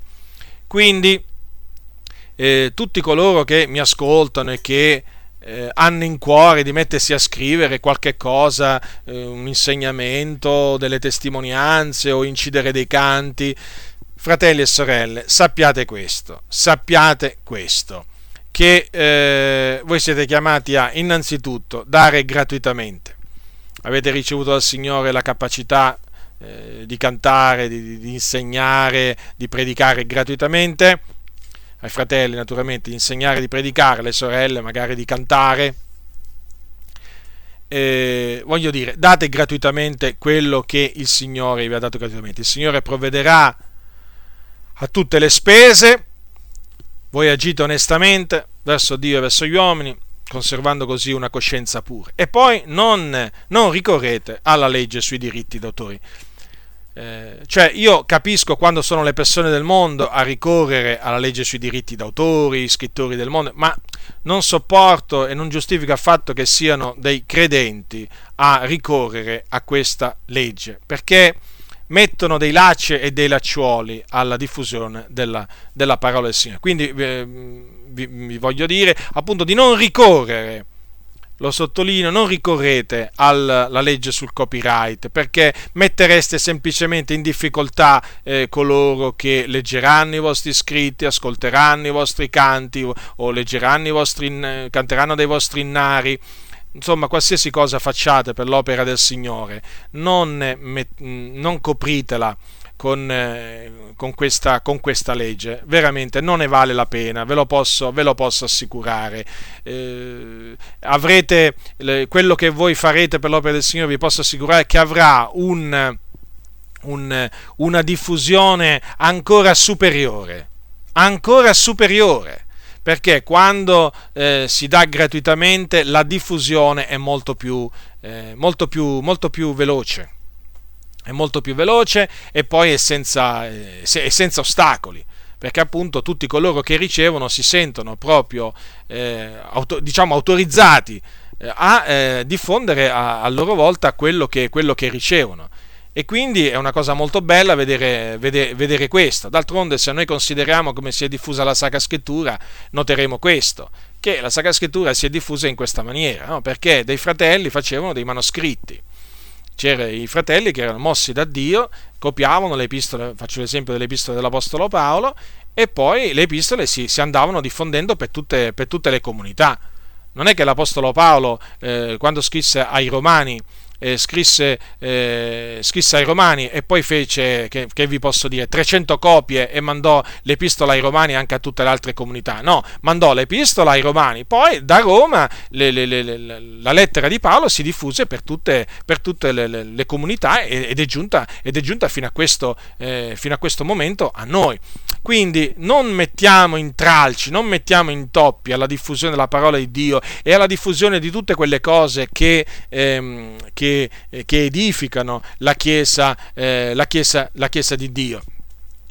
S1: Quindi eh, tutti coloro che mi ascoltano e che eh, hanno in cuore di mettersi a scrivere qualche cosa, un insegnamento, delle testimonianze o incidere dei canti, fratelli e sorelle, sappiate questo, sappiate questo, che eh, voi siete chiamati a innanzitutto dare gratuitamente. Avete ricevuto dal Signore la capacità eh, di cantare, di, di insegnare, di predicare gratuitamente ai fratelli naturalmente di insegnare di predicare, alle sorelle magari di cantare. Eh, voglio dire, date gratuitamente quello che il Signore vi ha dato gratuitamente. Il Signore provvederà a tutte le spese, voi agite onestamente verso Dio e verso gli uomini, conservando così una coscienza pura. E poi non, non ricorrete alla legge sui diritti d'autore. Eh, cioè io capisco quando sono le persone del mondo a ricorrere alla legge sui diritti d'autori, scrittori del mondo, ma non sopporto e non giustifico affatto che siano dei credenti a ricorrere a questa legge, perché mettono dei lacci e dei lacciuoli alla diffusione della, della parola del Signore. Quindi eh, vi, vi voglio dire appunto di non ricorrere lo sottolineo, non ricorrete alla legge sul copyright perché mettereste semplicemente in difficoltà eh, coloro che leggeranno i vostri scritti, ascolteranno i vostri canti o, o leggeranno i vostri, canteranno dei vostri innari. Insomma, qualsiasi cosa facciate per l'opera del Signore, non, non copritela con, eh, con, questa, con, questa, legge. Veramente non ne vale la pena, ve lo posso, ve lo posso assicurare. Eh, avrete quello che voi farete per l'opera del Signore, vi posso assicurare che avrà un, un, una diffusione ancora superiore. Ancora superiore perché quando eh, si dà gratuitamente la diffusione è molto più, eh, molto più, molto più veloce. È molto più veloce e poi è senza, eh, è senza ostacoli. Perché appunto tutti coloro che ricevono si sentono proprio eh, auto, diciamo autorizzati eh, a eh, diffondere a, a, loro volta quello che, quello che, ricevono e quindi è una cosa molto bella vedere, vedere, vedere, questo d'altronde se noi consideriamo come si è diffusa la Sacra Scrittura noteremo questo che la Sacra Scrittura si è diffusa in questa maniera no? perché dei fratelli facevano dei manoscritti c'erano i fratelli che erano mossi da Dio, copiavano le epistole, faccio l'esempio delle epistole dell'Apostolo Paolo, e poi le epistole si, si andavano diffondendo per tutte, per tutte, le comunità. Non è che l'Apostolo Paolo, eh, quando scrisse ai Romani, eh, scrisse, eh, scrisse, ai Romani e poi fece, che, che, vi posso dire, 300 copie e mandò l'epistola ai Romani anche a tutte le altre comunità. No, mandò l'epistola ai Romani. Poi da Roma le, le, le, la lettera di Paolo si diffuse per tutte, per tutte le, comunità ed è giunta, ed è giunta fino, a questo, eh, fino a questo momento a noi. Quindi non mettiamo in tralci, non mettiamo in toppi alla diffusione della parola di Dio e alla diffusione di tutte quelle cose che, ehm, che, eh, che edificano la chiesa, eh, la, chiesa, la chiesa di Dio.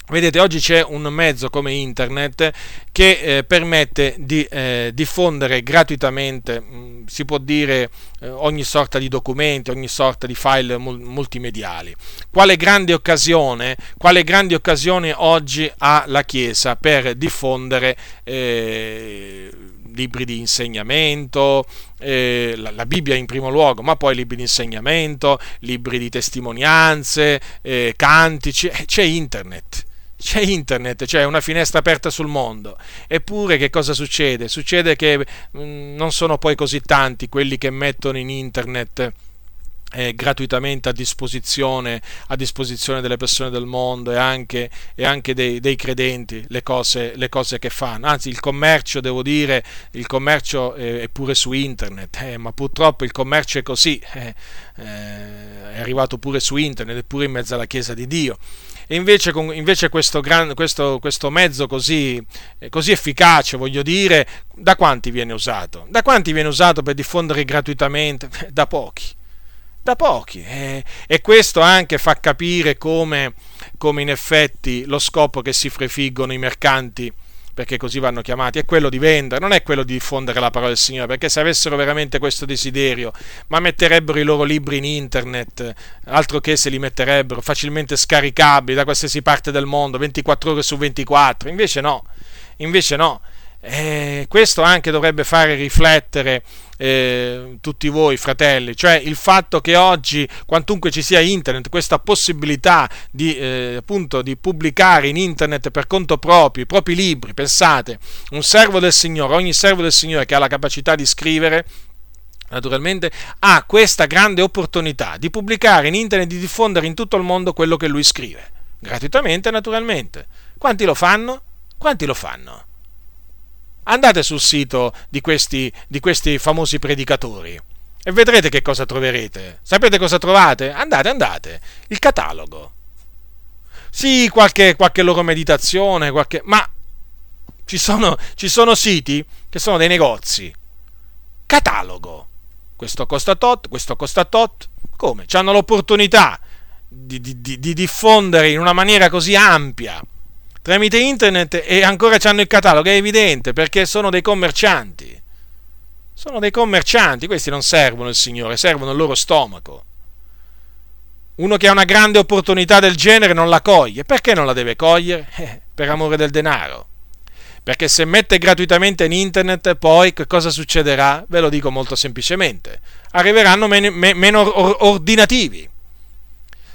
S1: Vedete, oggi c'è un mezzo come internet che eh, permette di eh, diffondere gratuitamente, mh, mm, si può dire, eh, ogni sorta di documenti, ogni sorta di file mul- multimediali. Quale grande occasione, quale grande occasione oggi ha la Chiesa per diffondere eh, libri di insegnamento, eh, la, la, Bibbia in primo luogo, ma poi libri di insegnamento, libri di testimonianze, eh, cantici, eh, c'è internet c'è internet, c'è una finestra aperta sul mondo. Eppure che cosa succede? Succede che mh, mm, non sono poi così tanti quelli che mettono in internet eh, gratuitamente a disposizione, a disposizione, delle persone del mondo e anche, e anche dei, dei, credenti le cose, le cose, che fanno. Anzi, il commercio, devo dire, il commercio è, pure su internet, eh, ma purtroppo il commercio è così, eh, eh è arrivato pure su internet, è pure in mezzo alla Chiesa di Dio. E invece, invece questo, gran, questo, questo, mezzo così, eh, così efficace, voglio dire, da quanti viene usato? Da quanti viene usato per diffondere gratuitamente? *laughs* Da pochi da pochi. E, e, questo anche fa capire come come in effetti lo scopo che si prefiggono i mercanti perché così vanno chiamati, è quello di vendere, non è quello di diffondere la parola del Signore, perché se avessero veramente questo desiderio, ma metterebbero i loro libri in internet, altro che se li metterebbero facilmente scaricabili da qualsiasi parte del mondo, 24 ore su 24, invece no, invece no. Eh, questo anche dovrebbe fare riflettere eh, tutti voi fratelli, cioè il fatto che oggi, quantunque ci sia internet, questa possibilità di, eh, appunto, di pubblicare in internet per conto proprio i propri libri, pensate, un servo del Signore, ogni servo del Signore che ha la capacità di scrivere, naturalmente, ha questa grande opportunità di pubblicare in internet, di diffondere in tutto il mondo quello che lui scrive, gratuitamente naturalmente. Quanti lo fanno? Quanti lo fanno? Andate sul sito di questi, di questi famosi predicatori e vedrete che cosa troverete. Sapete cosa trovate? Andate, andate. Il catalogo. Sì, qualche, qualche loro meditazione, qualche... ma ci sono, ci sono siti che sono dei negozi. Catalogo. Questo costa tot, questo costa tot. Come? Hanno l'opportunità di, di, di, di diffondere in una maniera così ampia tramite internet e ancora hanno il catalogo, è evidente, perché sono dei commercianti. Sono dei commercianti, questi non servono il Signore, servono il loro stomaco. Uno che ha una grande opportunità del genere non la coglie. Perché non la deve cogliere? *laughs* Eh, per amore del denaro. Perché se mette gratuitamente in internet, poi che cosa succederà? Ve lo dico molto semplicemente. Arriveranno meno, meno ordinativi.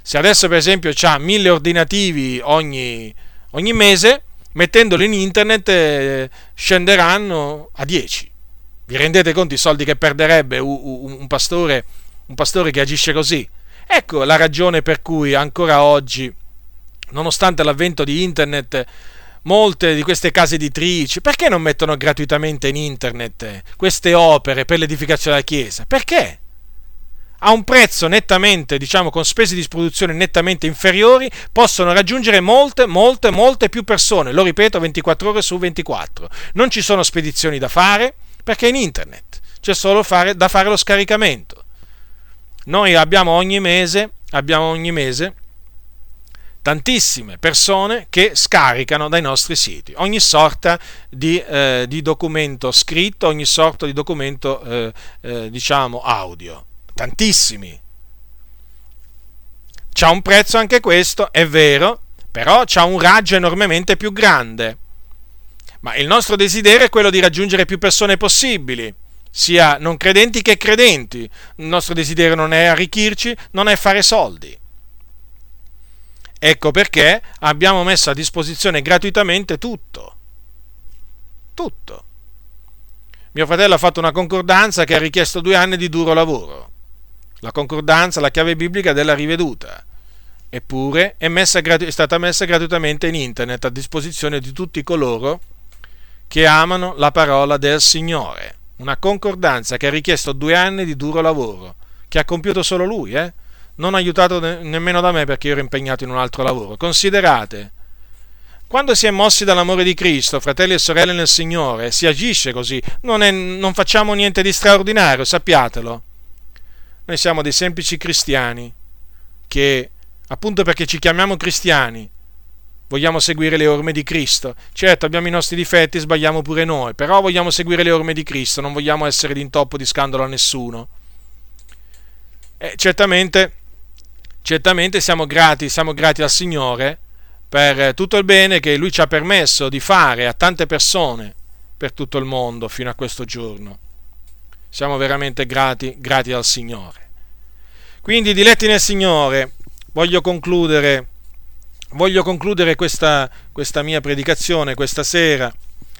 S1: Se adesso per esempio ha mille ordinativi ogni, ogni mese, mettendolo in internet, eh, scenderanno a 10. Vi rendete conto i soldi che perderebbe un, pastore, un pastore che agisce così? Ecco la ragione per cui ancora oggi, nonostante l'avvento di internet, molte di queste case editrici, perché non mettono gratuitamente in internet queste opere per l'edificazione della Chiesa? Perché? A un prezzo nettamente, diciamo, con spese di produzione nettamente inferiori, possono raggiungere molte, molte, molte più persone. Lo ripeto, 24 ore su 24. Non ci sono spedizioni da fare perché è in internet, c'è solo fare, da fare lo scaricamento. Noi abbiamo ogni mese, abbiamo ogni mese tantissime persone che scaricano dai nostri siti ogni sorta di, eh, di documento scritto, ogni sorta di documento eh, eh, diciamo audio tantissimi. C'ha un prezzo anche questo, è vero, però c'ha un raggio enormemente più grande. Ma il nostro desiderio è quello di raggiungere più persone possibili, sia non credenti che credenti. Il nostro desiderio non è arricchirci, non è fare soldi. Ecco perché abbiamo messo a disposizione gratuitamente tutto. Tutto. Mio fratello ha fatto una concordanza che ha richiesto due anni di duro lavoro la concordanza, la chiave biblica della riveduta. Eppure è, messa, è stata messa gratuitamente in internet a disposizione di tutti coloro che amano la parola del Signore. Una concordanza che ha richiesto due anni di duro lavoro, che ha compiuto solo lui, eh? non aiutato ne- nemmeno da me perché io ero impegnato in un altro lavoro. Considerate, quando si è mossi dall'amore di Cristo, fratelli e sorelle nel Signore, si agisce così, non, è, non facciamo niente di straordinario, sappiatelo. Noi siamo dei semplici cristiani che, appunto perché ci chiamiamo cristiani, vogliamo seguire le orme di Cristo. Certo, abbiamo i nostri difetti, sbagliamo pure noi, però vogliamo seguire le orme di Cristo, non vogliamo essere d'intoppo di scandalo a nessuno. E certamente, certamente siamo grati, siamo grati al Signore per tutto il bene che Lui ci ha permesso di fare a tante persone per tutto il mondo fino a questo giorno. Siamo veramente grati, grati al Signore. Quindi, diletti nel Signore, voglio concludere, voglio concludere questa, questa mia predicazione questa sera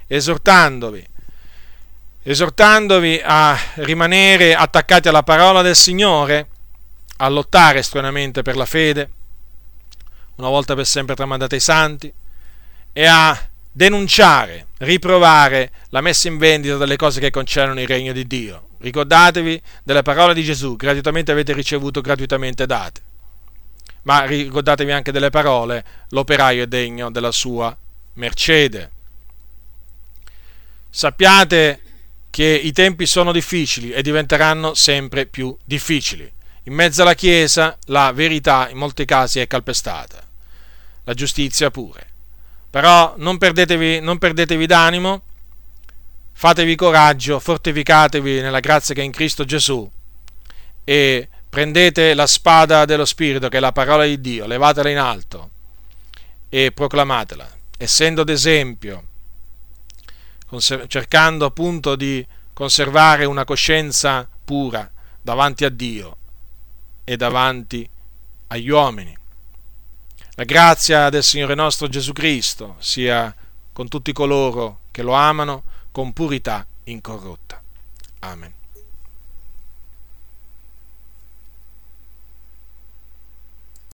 S1: esortandovi, esortandovi a rimanere attaccati alla parola del Signore, a lottare stranamente per la fede, una volta per sempre tramandata ai santi, e a denunciare, riprovare la messa in vendita delle cose che concernono il regno di Dio. Ricordatevi delle parole di Gesù, gratuitamente avete ricevuto, gratuitamente date. Ma ricordatevi anche delle parole, l'operaio è degno della sua mercede. Sappiate che i tempi sono difficili e diventeranno sempre più difficili. In mezzo alla Chiesa la verità in molti casi è calpestata. la giustizia pure. Però non perdetevi, non perdetevi d'animo, fatevi coraggio, fortificatevi nella grazia che è in Cristo Gesù e prendete la spada dello Spirito, che è la parola di Dio, levatela in alto e proclamatela, essendo d'esempio, cercando appunto di conservare una coscienza pura davanti a Dio e davanti agli uomini. La grazia del Signore nostro Gesù Cristo sia con tutti coloro che lo amano con purità incorrotta. Amen.